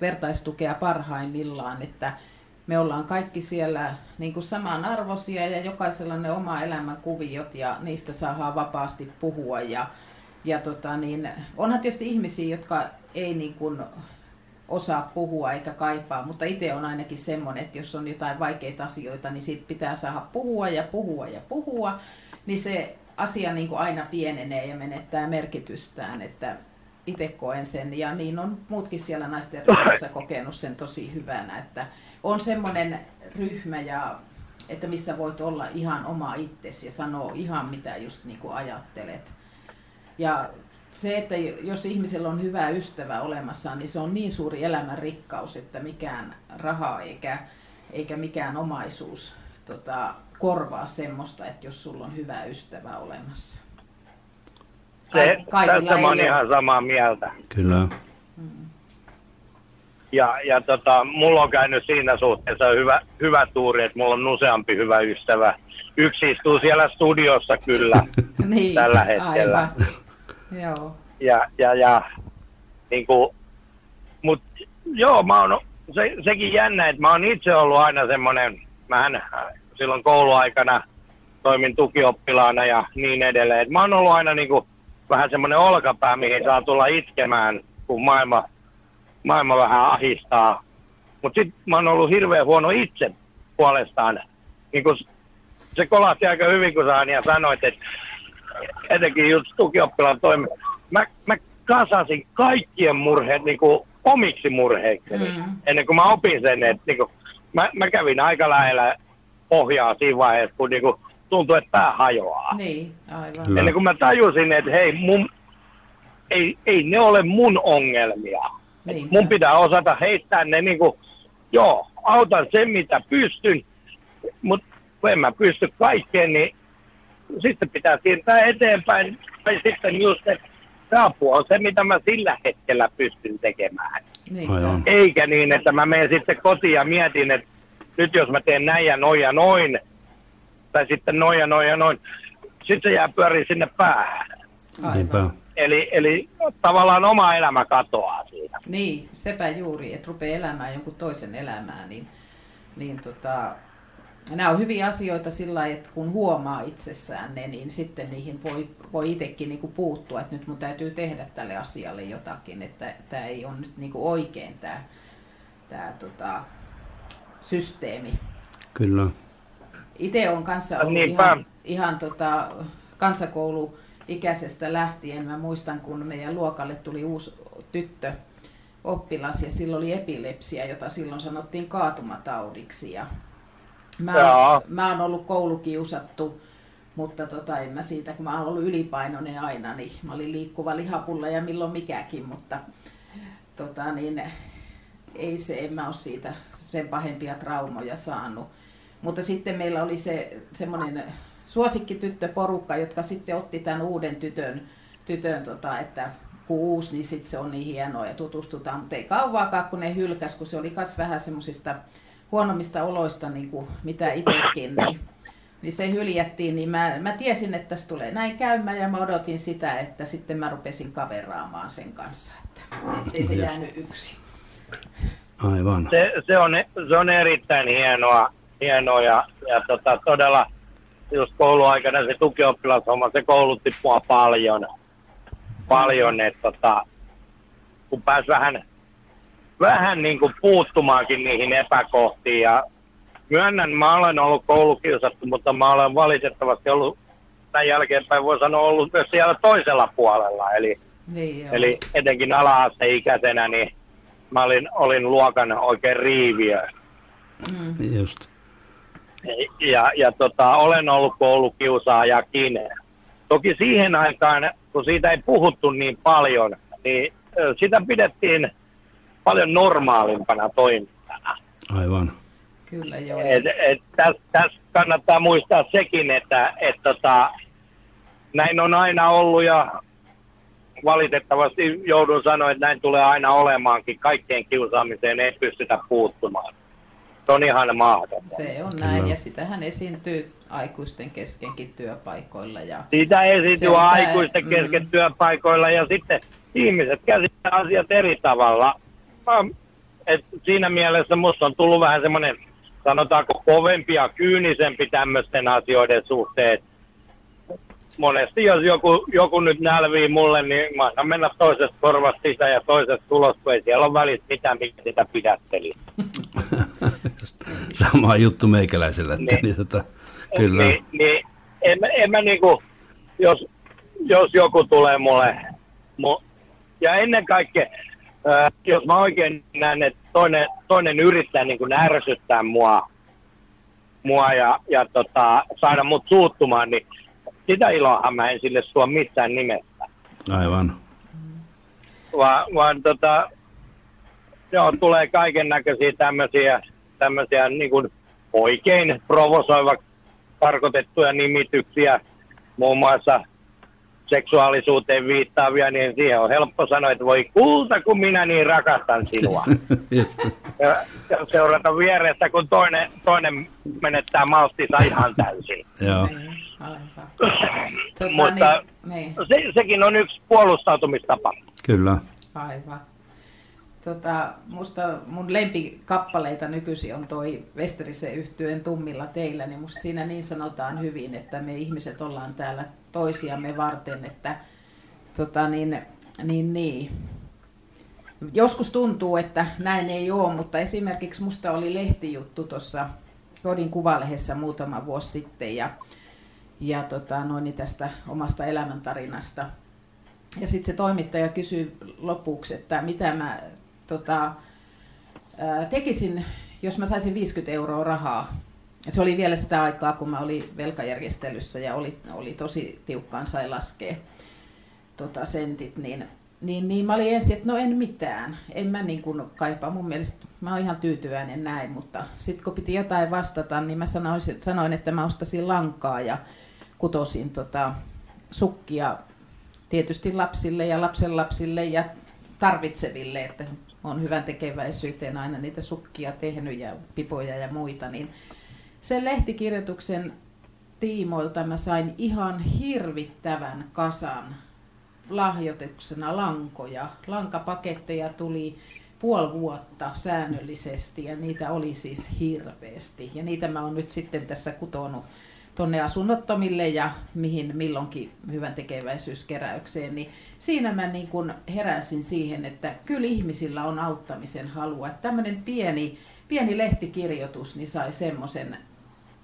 vertaistukea parhaimmillaan, että me ollaan kaikki siellä niin kuin samanarvoisia ja jokaisella ne oma elämän kuviot ja niistä saadaan vapaasti puhua. Ja, ja tota niin, onhan tietysti ihmisiä, jotka ei niin kuin osaa puhua eikä kaipaa, mutta itse on ainakin semmoinen, että jos on jotain vaikeita asioita, niin siitä pitää saada puhua ja puhua ja puhua, niin se asia niin kuin aina pienenee ja menettää merkitystään, että itse koen sen ja niin on muutkin siellä naisten ryhmässä kokenut sen tosi hyvänä, että on semmoinen ryhmä ja että missä voit olla ihan oma itsesi ja sanoa ihan mitä just niin kuin ajattelet. Ja se, että jos ihmisellä on hyvä ystävä olemassa, niin se on niin suuri elämän rikkaus, että mikään raha eikä, eikä mikään omaisuus tota, korvaa semmoista, että jos sulla on hyvä ystävä olemassa se, tästä mä oon ihan samaa mieltä. Kyllä. Ja, ja tota, mulla on käynyt siinä suhteessa hyvä, hyvä tuuri, että mulla on useampi hyvä ystävä. Yksi istuu siellä studiossa kyllä niin, tällä hetkellä. Aivan. Joo. Ja, ja, ja niin kuin, mut, joo, mä oon, se, sekin jännä, että mä oon itse ollut aina semmoinen, mähän silloin kouluaikana toimin tukioppilaana ja niin edelleen. Et mä oon ollut aina niin kuin, vähän semmoinen olkapää, mihin saa tulla itkemään, kun maailma, maailma vähän ahistaa. Mutta sitten mä oon ollut hirveän huono itse puolestaan. Niin kun se kolahti aika hyvin, kun sä ja sanoit, että etenkin just tukioppilaan toimi. Mä, mä kasasin kaikkien murheet niin kuin omiksi murheiksi. Mm. Ennen kuin mä opin sen, että niin kuin, mä, mä kävin aika lähellä pohjaa siinä vaiheessa, kun niin kuin, tuntuu, että pää hajoaa. Niin, aivan. Kyllä. Ennen kuin mä tajusin, että hei, mun, ei, ei ne ole mun ongelmia. Niin. Mun pitää osata heittää ne niin kuin, joo, autan sen mitä pystyn, mutta kun en mä pysty kaikkeen, niin sitten pitää siirtää eteenpäin. Tai sitten just, että apu on se, mitä mä sillä hetkellä pystyn tekemään. Niin. Eikä niin, että mä menen sitten kotiin ja mietin, että nyt jos mä teen näin ja noin ja noin, tai sitten noin ja noin ja noin. Sitten se jää pyöriin sinne päähän. Niinpä. Eli, eli tavallaan oma elämä katoaa siinä. Niin, sepä juuri, että rupeaa elämään jonkun toisen elämää, niin, niin tota, nämä on hyviä asioita sillä lailla, että kun huomaa itsessään ne, niin sitten niihin voi, voi itsekin niin puuttua, että nyt mun täytyy tehdä tälle asialle jotakin, että tämä ei ole nyt niin oikein tämä, tämä tota, systeemi. Kyllä. Itse on kanssa ollut ihan, ihan tota, kansakoulu ikäisestä lähtien. Mä muistan, kun meidän luokalle tuli uusi tyttö oppilas ja sillä oli epilepsia, jota silloin sanottiin kaatumataudiksi. Ja mä, oon, mä oon ollut koulukiusattu, mutta tota, en mä siitä, kun mä oon ollut ylipainoinen aina, niin mä olin liikkuva lihapulla ja milloin mikäkin, mutta tota, niin, ei se, en mä ole siitä sen pahempia traumoja saanut. Mutta sitten meillä oli se semmoinen suosikkityttöporukka, jotka sitten otti tämän uuden tytön, tytön tota, että kun uusi, niin sitten se on niin hienoa ja tutustutaan. Mutta ei kauaakaan, kun ne hylkäs, kun se oli myös vähän semmoisista huonommista oloista, niin kuin mitä itsekin, niin, niin se hyljättiin, niin mä, mä tiesin, että tässä tulee näin käymään ja mä odotin sitä, että sitten mä rupesin kaveraamaan sen kanssa, että ei se jäänyt yksin. Aivan. Se, se, on, se on erittäin hienoa, hienoa ja, ja tota, todella just kouluaikana se tukioppilashomma, se koulutti mua paljon. Paljon, että tota, kun pääsi vähän, vähän niin kuin puuttumaankin niihin epäkohtiin. Ja myönnän, mä olen ollut koulukiusattu, mutta mä olen valitettavasti ollut tämän jälkeenpäin voi sanoa ollut myös siellä toisella puolella. Eli, niin eli etenkin ala-asteikäisenä, niin mä olin, olin luokan oikein riiviö. Mm. Just ja, ja tota, olen ollut koulukiusaajakin. Toki siihen aikaan, kun siitä ei puhuttu niin paljon, niin sitä pidettiin paljon normaalimpana toimintana. Aivan. Kyllä joo. Et, et, Tässä täs kannattaa muistaa sekin, että et, tota, näin on aina ollut ja valitettavasti joudun sanoa, että näin tulee aina olemaankin. Kaikkeen kiusaamiseen ei pystytä puuttumaan. Se on ihan mahdotonta. Se on näin, ja sitähän esiintyy aikuisten keskenkin työpaikoilla. Ja Sitä esiintyy aikuisten tämä, kesken mm. työpaikoilla, ja sitten ihmiset käsittävät asiat eri tavalla. Et siinä mielessä minusta on tullut vähän semmoinen, sanotaanko, kovempi ja kyynisempi tämmöisten asioiden suhteen. Monesti jos joku, joku nyt nälvii mulle, niin mä annan mennä toisesta korvasta sisään ja toisesta tulosta, kun ei siellä ole välissä mitään, mikä sitä pidätteli. sama juttu meikäläisellä. Että, niin, niin, tota, kyllä. Niin, niin, en, en mä niinku, jos, jos joku tulee mulle, mu, ja ennen kaikkea, ää, jos mä oikein näen, että toinen, toinen yrittää niin kuin ärsyttää mua, mua ja, ja tota, saada mut suuttumaan, niin sitä iloahan mä en sille suo missään nimestä. Aivan. Va, vaan tota, joo, tulee kaiken näköisiä tämmöisiä tämmöisiä niin kuin oikein provosoiva tarkoitettuja nimityksiä, muun muassa seksuaalisuuteen viittaavia, niin siihen on helppo sanoa, että voi kulta, kun minä niin rakastan sinua. ja, ja seurata vierestä, kun toinen, toinen menettää malttinsa ihan täysin. Joo. Mutta niin, niin. Se, sekin on yksi puolustautumistapa. Kyllä. Aivan. Tota, musta mun lempikappaleita nykyisin on toi Westerisen yhtyeen Tummilla teillä, niin musta siinä niin sanotaan hyvin, että me ihmiset ollaan täällä toisiamme varten, että tota, niin, niin, niin. Joskus tuntuu, että näin ei ole, mutta esimerkiksi musta oli lehtijuttu tuossa Kodin kuvalehdessä muutama vuosi sitten ja, ja tota, noin tästä omasta elämäntarinasta. Ja sitten se toimittaja kysyi lopuksi, että mitä mä tota, tekisin, jos mä saisin 50 euroa rahaa. Se oli vielä sitä aikaa, kun mä olin velkajärjestelyssä ja oli, oli tosi tiukkaan sai laskea tota, sentit, niin, niin, niin mä olin ensin, että no en mitään. En mä niin kuin kaipaa. Mun mielestä mä oon ihan tyytyväinen näin, mutta sitten kun piti jotain vastata, niin mä sanoin, sanoin että mä ostasin lankaa ja kutosin tota, sukkia tietysti lapsille ja lapsenlapsille ja tarvitseville, että on hyvän tekeväisyyteen aina niitä sukkia tehnyt ja pipoja ja muita, niin sen lehtikirjoituksen tiimoilta mä sain ihan hirvittävän kasan lahjoituksena lankoja. Lankapaketteja tuli puoli vuotta säännöllisesti ja niitä oli siis hirveästi. Ja niitä mä oon nyt sitten tässä kutonut tuonne asunnottomille ja mihin milloinkin hyvän tekeväisyyskeräykseen, niin siinä mä niin kun heräsin siihen, että kyllä ihmisillä on auttamisen halua. Tämmöinen pieni, pieni lehtikirjoitus niin sai semmoisen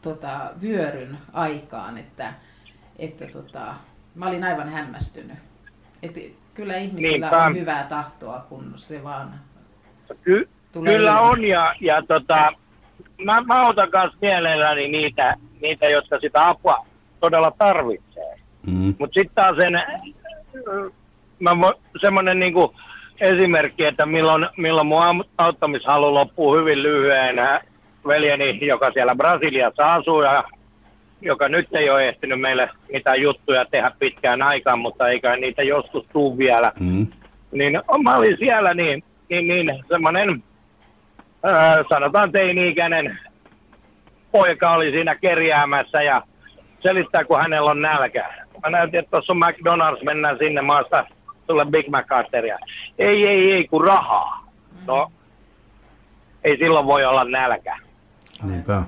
tota, vyöryn aikaan, että, että tota, mä olin aivan hämmästynyt. että kyllä ihmisillä Niinpä. on hyvää tahtoa, kun se vaan Ky- tulee Kyllä ilmi. on ja, ja tota, mä, mä otan myös mielelläni niitä, niitä, jotka sitä apua todella tarvitsee. Mm. Mutta sitten taas sen, mä semmoinen niinku esimerkki, että milloin, milloin mun auttamishalu loppuu hyvin lyhyen veljeni, joka siellä Brasiliassa asuu ja joka nyt ei ole ehtinyt meille mitään juttuja tehdä pitkään aikaan, mutta eikä niitä joskus tuu vielä. Mm. Niin mä olin siellä niin, niin, niin semmoinen, äh, sanotaan teini-ikäinen poika oli siinä kerjäämässä ja selittää, kun hänellä on nälkä. Mä näytin, että tuossa on McDonald's, mennään sinne maasta, sulle Big Mac-ateria. Ei, ei, ei, kun rahaa. No, ei silloin voi olla nälkä. Niinpä.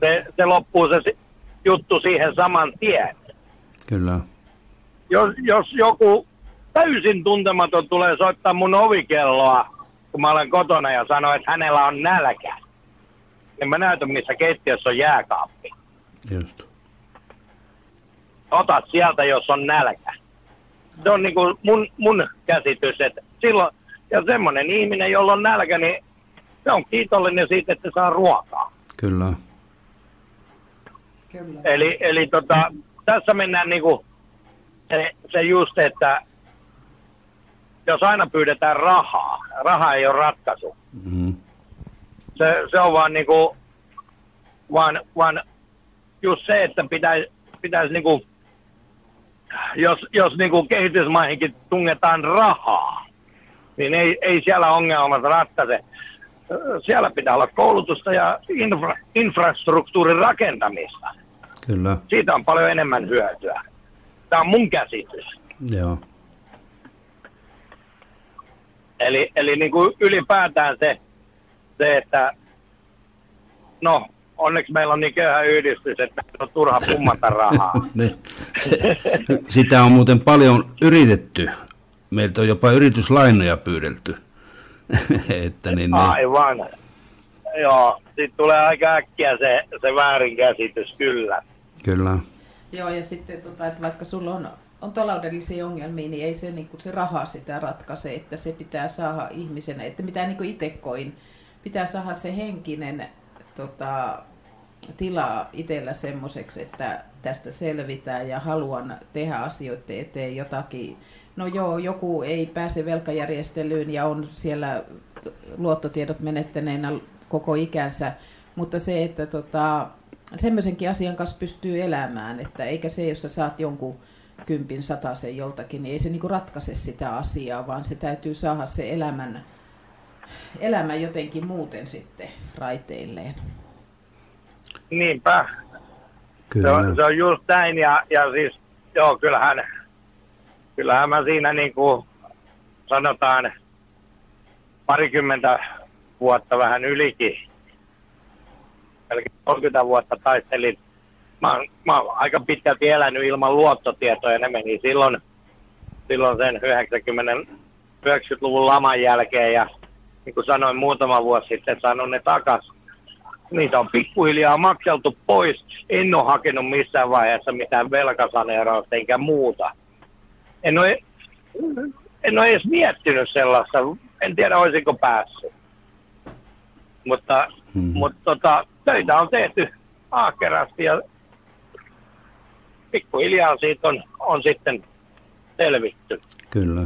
Se, se loppuu se juttu siihen saman tien. Kyllä. Jos, jos joku täysin tuntematon tulee soittaa mun ovikelloa, kun mä olen kotona ja sanoo, että hänellä on nälkä, niin mä näytän, missä keittiössä on jääkaappi. Just. Otat sieltä, jos on nälkä. Se on niin kuin mun, mun käsitys, että silloin, ja semmoinen ihminen, jolla on nälkä, niin se on kiitollinen siitä, että saa ruokaa. Kyllä. Kyllä. Eli, eli tota, tässä mennään niinku se, se just, että jos aina pyydetään rahaa, raha ei ole ratkaisu. Mm-hmm. Se, se on vaan niinku, vaan, vaan just se, että pitäisi pitäis niinku, jos, jos niinku kehitysmaihinkin tungetaan rahaa, niin ei, ei siellä ongelmat ratkaise. Siellä pitää olla koulutusta ja infra, infrastruktuurin rakentamista. Kyllä. Siitä on paljon enemmän hyötyä. Tämä on mun käsitys. Joo. Eli, eli niin kuin ylipäätään se, se, että no, onneksi meillä on niin köyhä yhdistys, että on turha pummata rahaa. ne, sitä on muuten paljon yritetty. Meiltä on jopa yrityslainoja pyydelty. että niin, niin. Aivan. Joo, sitten tulee aika äkkiä se, se väärinkäsitys, kyllä. Kyllä. Joo, ja sitten, tota, että vaikka sulla on, on taloudellisia ongelmia, niin ei se, niin kuin, se raha sitä ratkaise, että se pitää saada ihmisenä, että mitä niin itse koin, pitää saada se henkinen tota, tila itsellä semmoiseksi, että tästä selvitään ja haluan tehdä asioiden eteen jotakin. No joo, joku ei pääse velkajärjestelyyn ja on siellä luottotiedot menettäneenä koko ikänsä, mutta se, että tota, semmoisenkin asian kanssa pystyy elämään, että eikä se, jos sä saat jonkun kympin sen joltakin, niin ei se niinku ratkaise sitä asiaa, vaan se täytyy saada se elämän, elämä jotenkin muuten sitten raiteilleen. Niinpä. Kyllä. Se, on, se on just näin ja, ja siis joo, kyllähän, kyllähän mä siinä niin kuin sanotaan parikymmentä vuotta vähän ylikin melkein 30 vuotta taistelin. Mä, mä oon aika pitkälti elänyt ilman luottotietoja. Ne meni silloin, silloin sen 90, 90-luvun laman jälkeen ja niin kuin sanoin muutama vuosi sitten, sanon ne takas. Niitä on pikkuhiljaa makseltu pois. En ole hakenut missään vaiheessa mitään velkasaneerausta eikä muuta. En ole, en ole edes miettinyt sellaista. En tiedä, olisinko päässyt. Mutta, mm-hmm. mutta tota, töitä on tehty ahkerasti ja pikkuhiljaa siitä on, on sitten selvitty. Kyllä.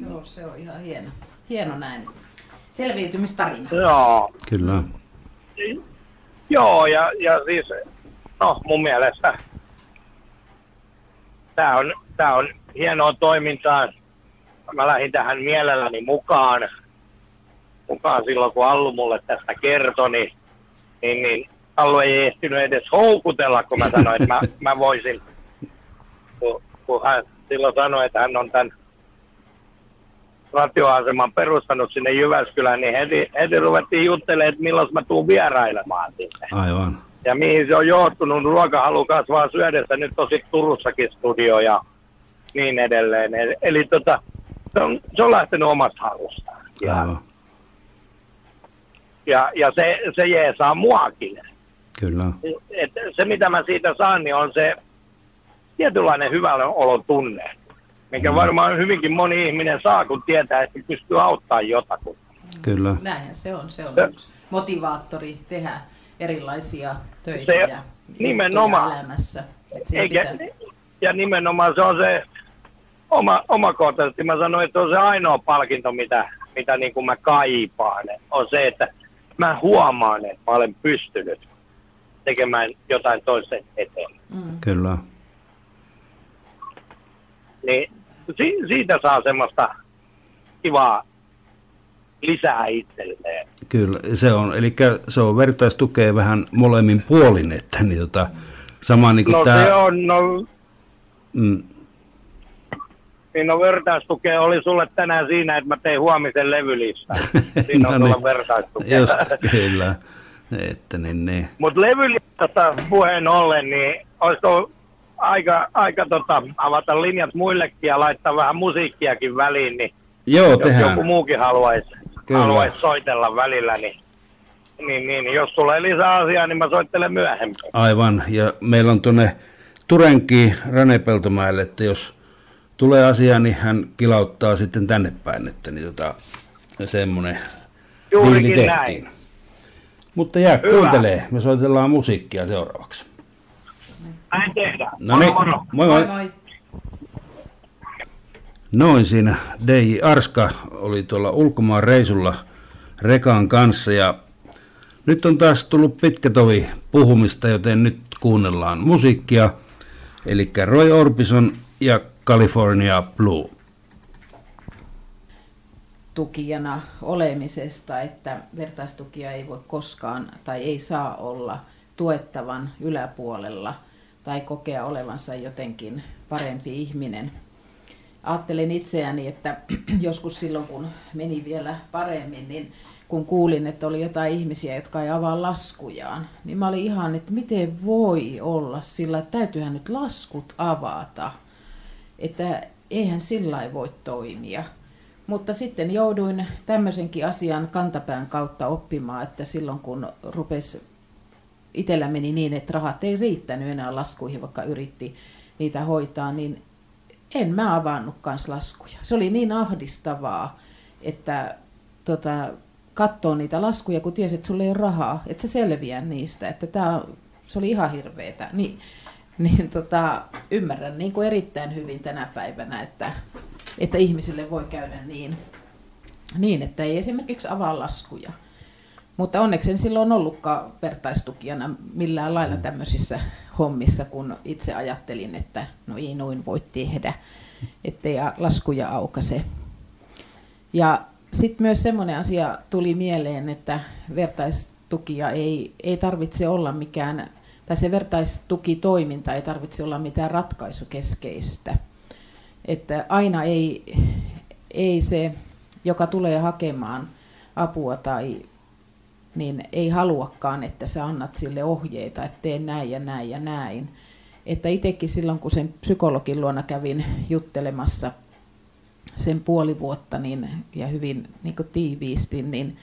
Joo, se on ihan hieno. Hieno näin. Selviytymistarina. Joo. Kyllä. Joo, ja, ja siis, no mun mielestä tämä on, tää on hienoa toimintaa. Mä lähdin tähän mielelläni mukaan, mukaan silloin, kun Allu mulle tästä kertoi, niin niin, niin Allu ei ehtinyt edes houkutella, kun mä sanoin, että mä, mä voisin. Kun, kun hän silloin sanoi, että hän on tämän ratioaseman perustanut sinne Jyväskylään, niin heti, heti ruvettiin juttelemaan, että milloin mä tuun vierailemaan sinne. Aivan. Ja mihin se on johtunut, ruokahalu kasvaa syödessä, nyt sitten Turussakin studio ja niin edelleen. Eli, eli tota, se, on, se on lähtenyt omasta halustaan. Ja, Aivan. ja, ja se, se jeesaa muakin. Kyllä. Et se, mitä mä siitä saan, niin on se tietynlainen hyvän olon tunne, mikä Mm. varmaan hyvinkin moni ihminen saa, kun tietää, että pystyy auttamaan jotakuta. Kyllä. Näinhän se on. Se on Se- yksi motivaattori tehdä erilaisia töitä Se- ja nimenomaan. elämässä. Eikä, pitää- ja nimenomaan se on se oma, omakohtaisesti, mä sanoin, että se on se ainoa palkinto, mitä, mitä niin kuin mä kaipaan, on se, että mä huomaan, että mä olen pystynyt tekemään jotain toisen eteen. Mm. Kyllä. Niin si- siitä saa semmoista kivaa lisää itselleen. Kyllä, se on, eli se on vertaistukea vähän molemmin puolin, että niin tota, sama niin kuin No tämä, se on, no, mm, niin no vertaistukea oli sulle tänään siinä, että mä tein huomisen levylistan. Siinä on No tulla niin. vertaistukea. just, kyllä, että niin, niin. Mutta levylistasta puheen ollen, niin olisiko aika, aika tota, avata linjat muillekin ja laittaa vähän musiikkiakin väliin, niin Joo, jos tehdään. joku muukin haluaisi haluais soitella välillä, niin, niin, niin, jos tulee lisää asiaa, niin mä soittelen myöhemmin. Aivan, ja meillä on tuonne Turenki Ranepeltomäelle, että jos tulee asia, niin hän kilauttaa sitten tänne päin, että niin tota, semmoinen Juurikin diili näin. Mutta jää Hyvä. kuuntelee, me soitellaan musiikkia seuraavaksi. Näin tehdään. No niin, Moro, moro. moi Moi moi. moi. Noin siinä DJ Arska oli tuolla ulkomaan reisulla Rekan kanssa ja nyt on taas tullut pitkä tovi puhumista, joten nyt kuunnellaan musiikkia. Eli Roy Orbison ja California Blue. tukijana olemisesta, että vertaistukia ei voi koskaan tai ei saa olla tuettavan yläpuolella tai kokea olevansa jotenkin parempi ihminen. Ajattelen itseäni, että joskus silloin kun meni vielä paremmin, niin kun kuulin, että oli jotain ihmisiä, jotka ei avaa laskujaan, niin mä olin ihan, että miten voi olla sillä, että täytyyhän nyt laskut avata. Että eihän sillä lailla voi toimia. Mutta sitten jouduin tämmöisenkin asian kantapään kautta oppimaan, että silloin kun rupesi, itsellä meni niin, että rahat ei riittänyt enää laskuihin, vaikka yritti niitä hoitaa, niin en mä avannut kans laskuja. Se oli niin ahdistavaa, että tota, katsoo niitä laskuja, kun tiesi, että sulla ei ole rahaa, että se selviää niistä. Että tää, se oli ihan hirveetä. Niin, niin tota, ymmärrän niin kuin erittäin hyvin tänä päivänä, että, että ihmisille voi käydä niin, niin, että ei esimerkiksi avaa laskuja. Mutta onneksi en silloin ollutkaan vertaistukijana millään lailla tämmöisissä hommissa, kun itse ajattelin, että no ei noin voi tehdä, ettei laskuja aukase. Ja sitten myös semmoinen asia tuli mieleen, että vertaistukia ei, ei tarvitse olla mikään, tai se vertaistukitoiminta ei tarvitse olla mitään ratkaisukeskeistä. Että aina ei, ei se, joka tulee hakemaan apua tai niin ei haluakaan, että sä annat sille ohjeita, että tee näin ja näin ja näin. Että itsekin silloin, kun sen psykologin luona kävin juttelemassa sen puoli vuotta niin, ja hyvin niin tiiviisti, niin,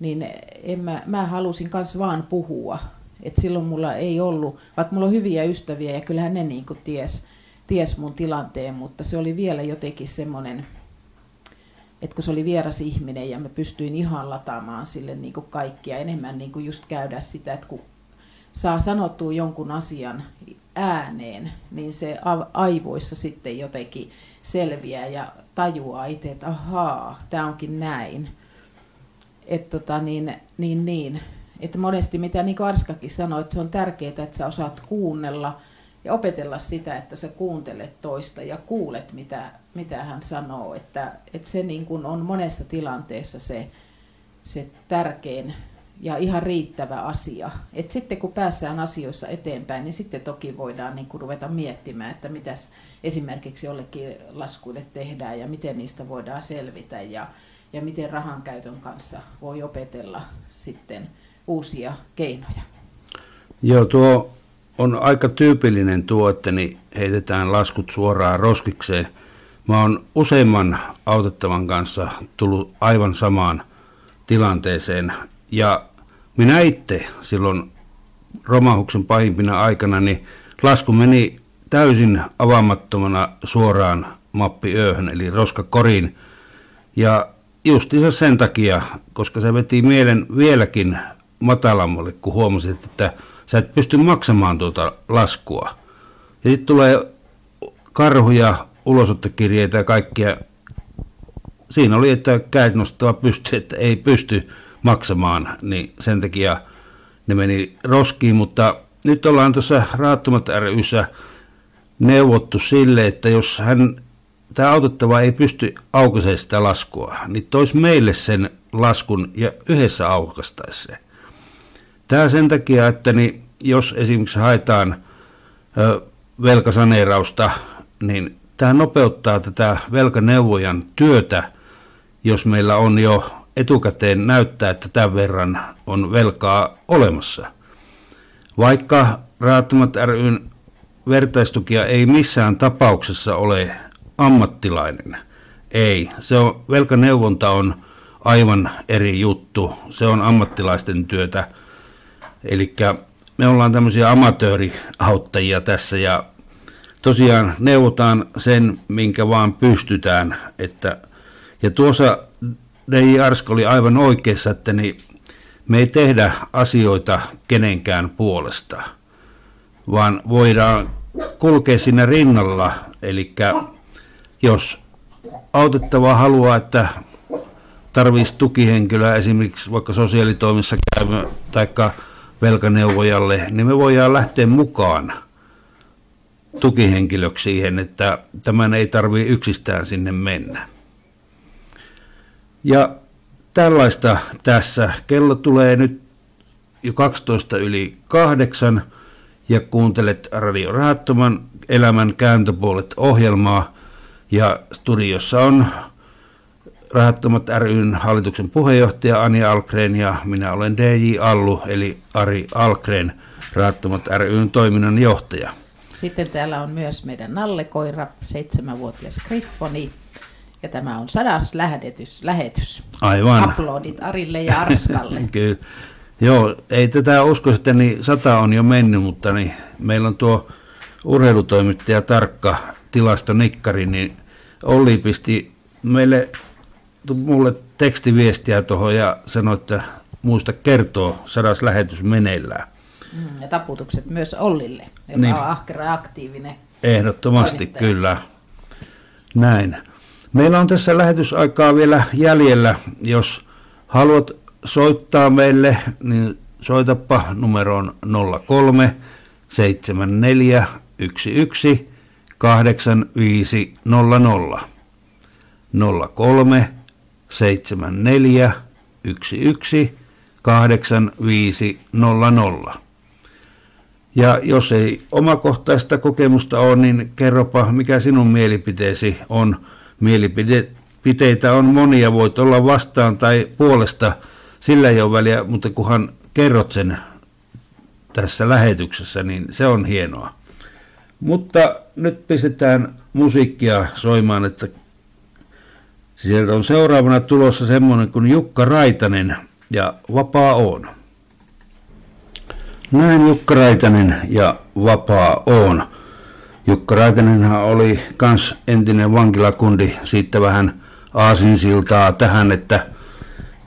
niin en mä, mä halusin myös vaan puhua. Et silloin mulla ei ollut, vaikka mulla on hyviä ystäviä ja kyllähän ne niin ties, ties mun tilanteen, mutta se oli vielä jotenkin semmoinen, että kun se oli vieras ihminen ja mä pystyin ihan lataamaan sille niin kuin kaikkia, enemmän niin kuin just käydä sitä, että kun saa sanottua jonkun asian ääneen, niin se aivoissa sitten jotenkin selviää ja tajuaa itse, että ahaa, tämä onkin näin. Että tota, niin, niin, niin. Että monesti, mitä niin kuin Arskakin sanoi, että se on tärkeää, että sä osaat kuunnella ja opetella sitä, että sä kuuntelet toista ja kuulet, mitä, mitä hän sanoo. Että, että se niin kuin on monessa tilanteessa se, se tärkein ja ihan riittävä asia. Et sitten kun päässään asioissa eteenpäin, niin sitten toki voidaan niin kuin ruveta miettimään, että mitäs esimerkiksi jollekin laskuille tehdään ja miten niistä voidaan selvitä ja, ja miten rahan käytön kanssa voi opetella sitten uusia keinoja. Joo, tuo on aika tyypillinen tuo, että niin heitetään laskut suoraan roskikseen. Mä oon useimman autettavan kanssa tullut aivan samaan tilanteeseen. Ja minä itse silloin romahuksen pahimpina aikana, niin lasku meni täysin avaamattomana suoraan mappi ööhön, eli roskakoriin. Ja justiinsa sen takia, koska se veti mielen vieläkin matalammalle, kun huomasit, että sä et pysty maksamaan tuota laskua. Ja sitten tulee karhuja, ulosottokirjeitä ja kaikkia. Siinä oli, että käät nostava pysty, että ei pysty maksamaan, niin sen takia ne meni roskiin, mutta nyt ollaan tuossa Raattomat ryssä neuvottu sille, että jos hän, tämä autettava ei pysty aukaisemaan sitä laskua, niin tois meille sen laskun ja yhdessä aukastaisi se. Tämä sen takia, että niin jos esimerkiksi haetaan velkasaneerausta, niin tämä nopeuttaa tätä velkaneuvojan työtä, jos meillä on jo etukäteen näyttää, että tämän verran on velkaa olemassa. Vaikka Raattomat ryn vertaistukia ei missään tapauksessa ole ammattilainen. Ei, se on, velkaneuvonta on aivan eri juttu. Se on ammattilaisten työtä. Eli me ollaan tämmöisiä amatööriauttajia tässä ja tosiaan neuvotaan sen, minkä vaan pystytään. Että, ja tuossa DJ Arsk oli aivan oikeassa, että niin me ei tehdä asioita kenenkään puolesta, vaan voidaan kulkea siinä rinnalla. Eli jos autettava haluaa, että tarvitsisi tukihenkilöä esimerkiksi vaikka sosiaalitoimissa käymä tai velkaneuvojalle, niin me voidaan lähteä mukaan tukihenkilöksi siihen, että tämän ei tarvitse yksistään sinne mennä. Ja tällaista tässä. Kello tulee nyt jo 12 yli kahdeksan ja kuuntelet Radio Rahattoman elämän kääntöpuolet ohjelmaa. Ja studiossa on Rahattomat ryn hallituksen puheenjohtaja Ani Alkren ja minä olen DJ Allu eli Ari Alkren, Rahattomat ryn toiminnan johtaja. Sitten täällä on myös meidän nallekoira, seitsemänvuotias Griffoni. Ja tämä on sadas lähetys. lähetys. Aivan. Aplodit Arille ja Arskalle. Kyllä. Joo, ei tätä usko, että niin sata on jo mennyt, mutta niin meillä on tuo urheilutoimittaja tarkka tilastonikkari, niin Olli pisti meille mulle tekstiviestiä tuohon ja sanoi, että muista kertoo sadas lähetys meneillään. Mm, ja taputukset myös Ollille, joka niin. on ahkera ja aktiivinen. Ehdottomasti, toimittaja. kyllä. Näin. Meillä on tässä lähetysaikaa vielä jäljellä. Jos haluat soittaa meille, niin soitapa numeroon 03 74 11 8500. 03 74 11 8500. Ja jos ei omakohtaista kokemusta ole, niin kerropa, mikä sinun mielipiteesi on. Mielipiteitä on monia, voit olla vastaan tai puolesta, sillä ei ole väliä, mutta kunhan kerrot sen tässä lähetyksessä, niin se on hienoa. Mutta nyt pistetään musiikkia soimaan, että Sieltä on seuraavana tulossa semmoinen kuin Jukka Raitanen ja Vapaa on. Näin Jukka Raitanen ja Vapaa on. Jukka Raitanenhan oli kans entinen vankilakundi, siitä vähän aasinsiltaa tähän, että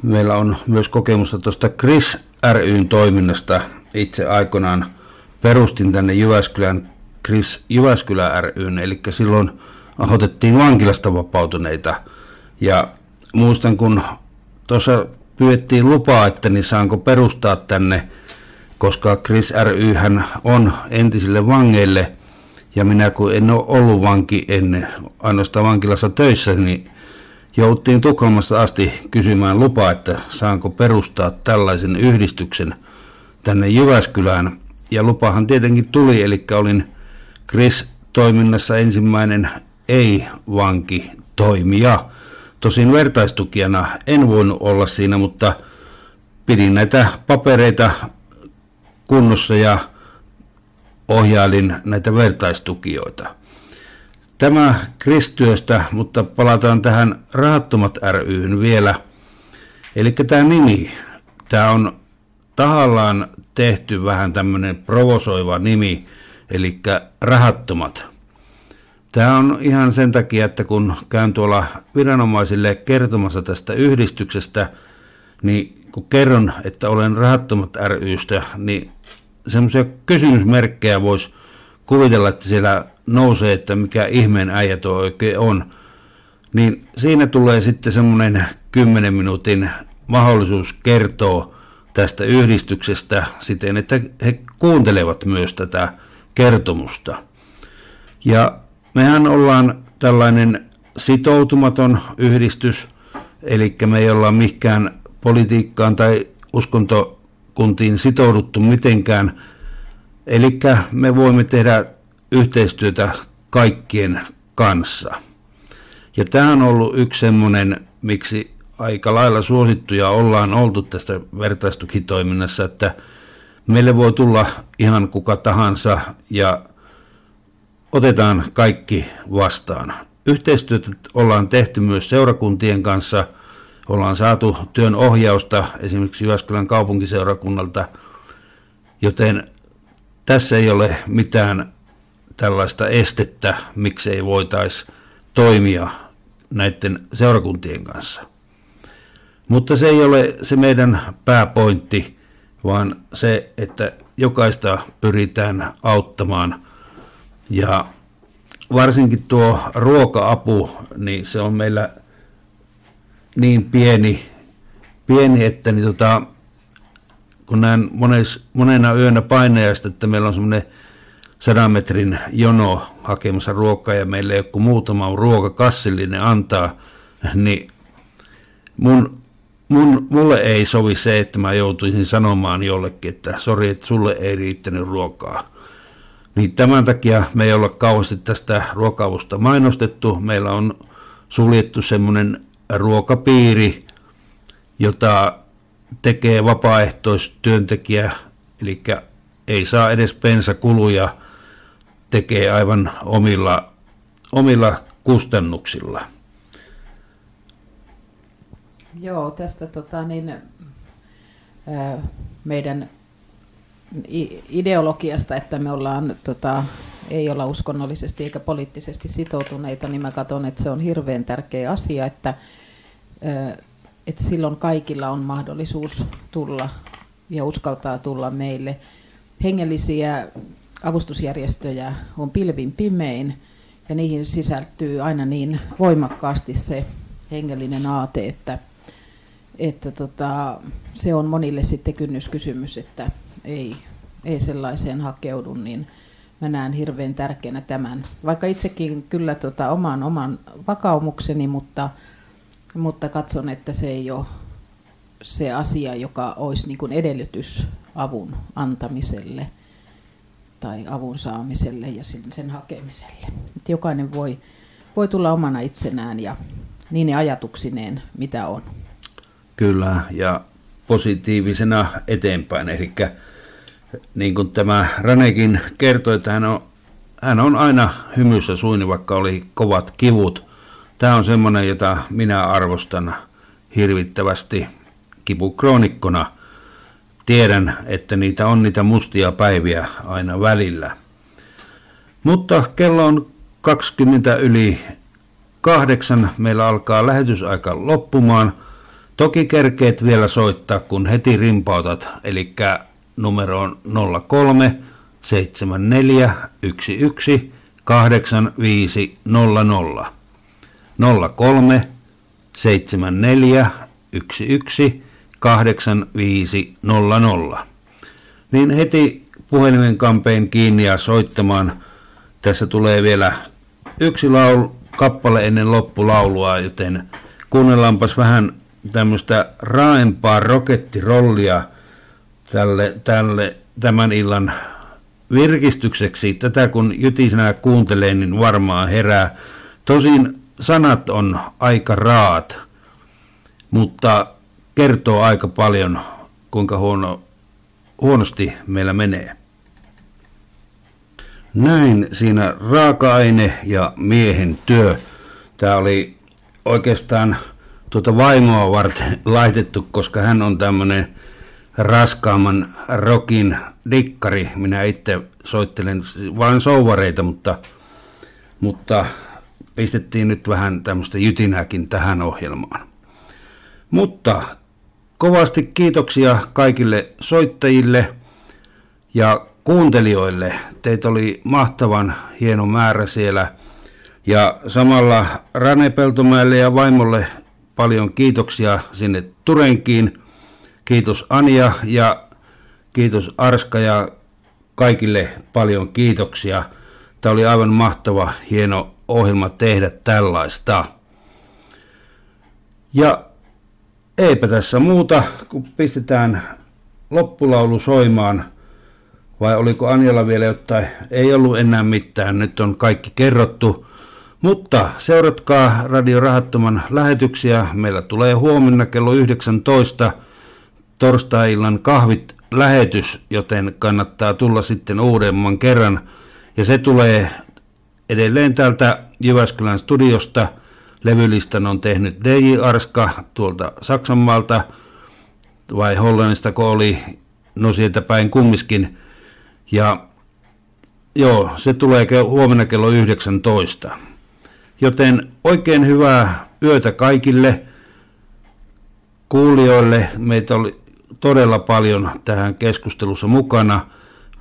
meillä on myös kokemusta tuosta Chris ryn toiminnasta. Itse aikoinaan perustin tänne Jyväskylän Chris Jyväskylä ryn, eli silloin otettiin vankilasta vapautuneita – ja muistan, kun tuossa pyydettiin lupaa, että niin saanko perustaa tänne, koska Chris ry on entisille vangeille, ja minä kun en ole ollut vanki ennen, ainoastaan vankilassa töissä, niin jouttiin Tukholmasta asti kysymään lupaa, että saanko perustaa tällaisen yhdistyksen tänne Jyväskylään. Ja lupahan tietenkin tuli, eli olin Chris-toiminnassa ensimmäinen ei-vanki toimija. Tosin vertaistukijana en voinut olla siinä, mutta pidin näitä papereita kunnossa ja ohjailin näitä vertaistukijoita. Tämä Kristyöstä, mutta palataan tähän Rahattomat ryhyn vielä. Eli tämä nimi, tämä on tahallaan tehty vähän tämmöinen provosoiva nimi, eli Rahattomat. Tämä on ihan sen takia, että kun käyn tuolla viranomaisille kertomassa tästä yhdistyksestä, niin kun kerron, että olen Rahattomat rystä, niin semmoisia kysymysmerkkejä voisi kuvitella, että siellä nousee, että mikä ihmeen äijä tuo oikein on. Niin siinä tulee sitten semmoinen 10 minuutin mahdollisuus kertoa tästä yhdistyksestä siten, että he kuuntelevat myös tätä kertomusta. Ja mehän ollaan tällainen sitoutumaton yhdistys, eli me ei olla mikään politiikkaan tai uskontokuntiin sitouduttu mitenkään. Eli me voimme tehdä yhteistyötä kaikkien kanssa. Ja tämä on ollut yksi semmoinen, miksi aika lailla suosittuja ollaan oltu tästä vertaistukitoiminnassa, että meille voi tulla ihan kuka tahansa ja otetaan kaikki vastaan. Yhteistyötä ollaan tehty myös seurakuntien kanssa, ollaan saatu työn ohjausta esimerkiksi Jyväskylän kaupunkiseurakunnalta, joten tässä ei ole mitään tällaista estettä, miksei voitaisi toimia näiden seurakuntien kanssa. Mutta se ei ole se meidän pääpointti, vaan se, että jokaista pyritään auttamaan. Ja varsinkin tuo ruoka-apu, niin se on meillä niin pieni, pieni että niin tota, kun näen mones, monena yönä painajasta, että meillä on semmoinen sadan metrin jono hakemassa ruokaa ja meille joku muutama ruokakassillinen antaa, niin mun, mun, mulle ei sovi se, että mä joutuisin sanomaan jollekin, että sori, että sulle ei riittänyt ruokaa. Niin tämän takia me ei olla kauheasti tästä ruokavusta mainostettu. Meillä on suljettu semmoinen ruokapiiri, jota tekee vapaaehtoistyöntekijä, eli ei saa edes pensakuluja tekee aivan omilla, omilla kustannuksilla. Joo, tästä tota, niin, meidän ideologiasta, että me ollaan, tota, ei olla uskonnollisesti eikä poliittisesti sitoutuneita, niin mä katson, että se on hirveän tärkeä asia, että, että silloin kaikilla on mahdollisuus tulla ja uskaltaa tulla meille. Hengellisiä avustusjärjestöjä on pilvin pimein ja niihin sisältyy aina niin voimakkaasti se hengellinen aate, että, että tota, se on monille sitten kynnyskysymys, että ei, ei sellaiseen hakeudu, niin mä näen hirveän tärkeänä tämän. Vaikka itsekin kyllä tota, oman, oman vakaumukseni, mutta, mutta katson, että se ei ole se asia, joka olisi niin kuin edellytys avun antamiselle – tai avun saamiselle ja sen hakemiselle. Et jokainen voi, voi tulla omana itsenään ja niin ajatuksineen, mitä on. Kyllä, ja positiivisena eteenpäin. Eli niin kuin tämä Ranekin kertoi, että hän on, hän on aina hymyssä suini, vaikka oli kovat kivut. Tämä on semmoinen, jota minä arvostan hirvittävästi kipukronikkona – tiedän, että niitä on niitä mustia päiviä aina välillä. Mutta kello on 20 yli kahdeksan. Meillä alkaa lähetysaika loppumaan. Toki kerkeet vielä soittaa, kun heti rimpautat, eli numero on 03 74 11 8500. 03 74 11 8500. Niin heti puhelimen kampeen kiinni ja soittamaan. Tässä tulee vielä yksi laulu, kappale ennen loppulaulua, joten kuunnellaanpas vähän tämmöistä raaempaa rokettirollia tälle, tälle tämän illan virkistykseksi. Tätä kun jytisenä kuuntelee, niin varmaan herää. Tosin sanat on aika raat, mutta kertoo aika paljon, kuinka huono, huonosti meillä menee. Näin siinä raaka-aine ja miehen työ. Tämä oli oikeastaan tuota vaimoa varten laitettu, koska hän on tämmöinen raskaamman rokin dikkari. Minä itse soittelen vain souvareita, mutta, mutta pistettiin nyt vähän tämmöistä jytinääkin tähän ohjelmaan. Mutta kovasti kiitoksia kaikille soittajille ja kuuntelijoille. Teitä oli mahtavan hieno määrä siellä. Ja samalla Rane Peltomäelle ja vaimolle paljon kiitoksia sinne Turenkiin. Kiitos Anja ja kiitos Arska ja kaikille paljon kiitoksia. Tämä oli aivan mahtava, hieno ohjelma tehdä tällaista. Ja eipä tässä muuta, kun pistetään loppulaulu soimaan. Vai oliko Anjalla vielä jotain? Ei ollut enää mitään, nyt on kaikki kerrottu. Mutta seuratkaa Radio Rahattoman lähetyksiä. Meillä tulee huomenna kello 19 torstai-illan kahvit lähetys, joten kannattaa tulla sitten uudemman kerran. Ja se tulee edelleen täältä Jyväskylän studiosta. Levylistan on tehnyt DJ Arska tuolta Saksanmaalta, vai Hollannista, kun oli, no sieltä päin kummiskin. Ja joo, se tulee huomenna kello 19. Joten oikein hyvää yötä kaikille kuulijoille. Meitä oli todella paljon tähän keskustelussa mukana,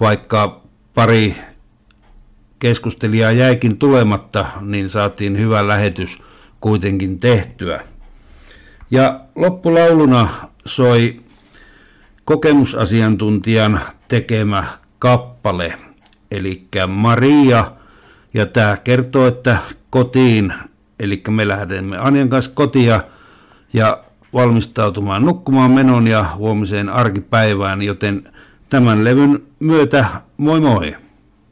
vaikka pari keskustelijaa jäikin tulematta, niin saatiin hyvä lähetys kuitenkin tehtyä. Ja loppulauluna soi kokemusasiantuntijan tekemä kappale, eli Maria, ja tämä kertoo, että kotiin, eli me lähdemme Anjan kanssa kotia ja valmistautumaan nukkumaan menon ja huomiseen arkipäivään, joten tämän levyn myötä moi moi!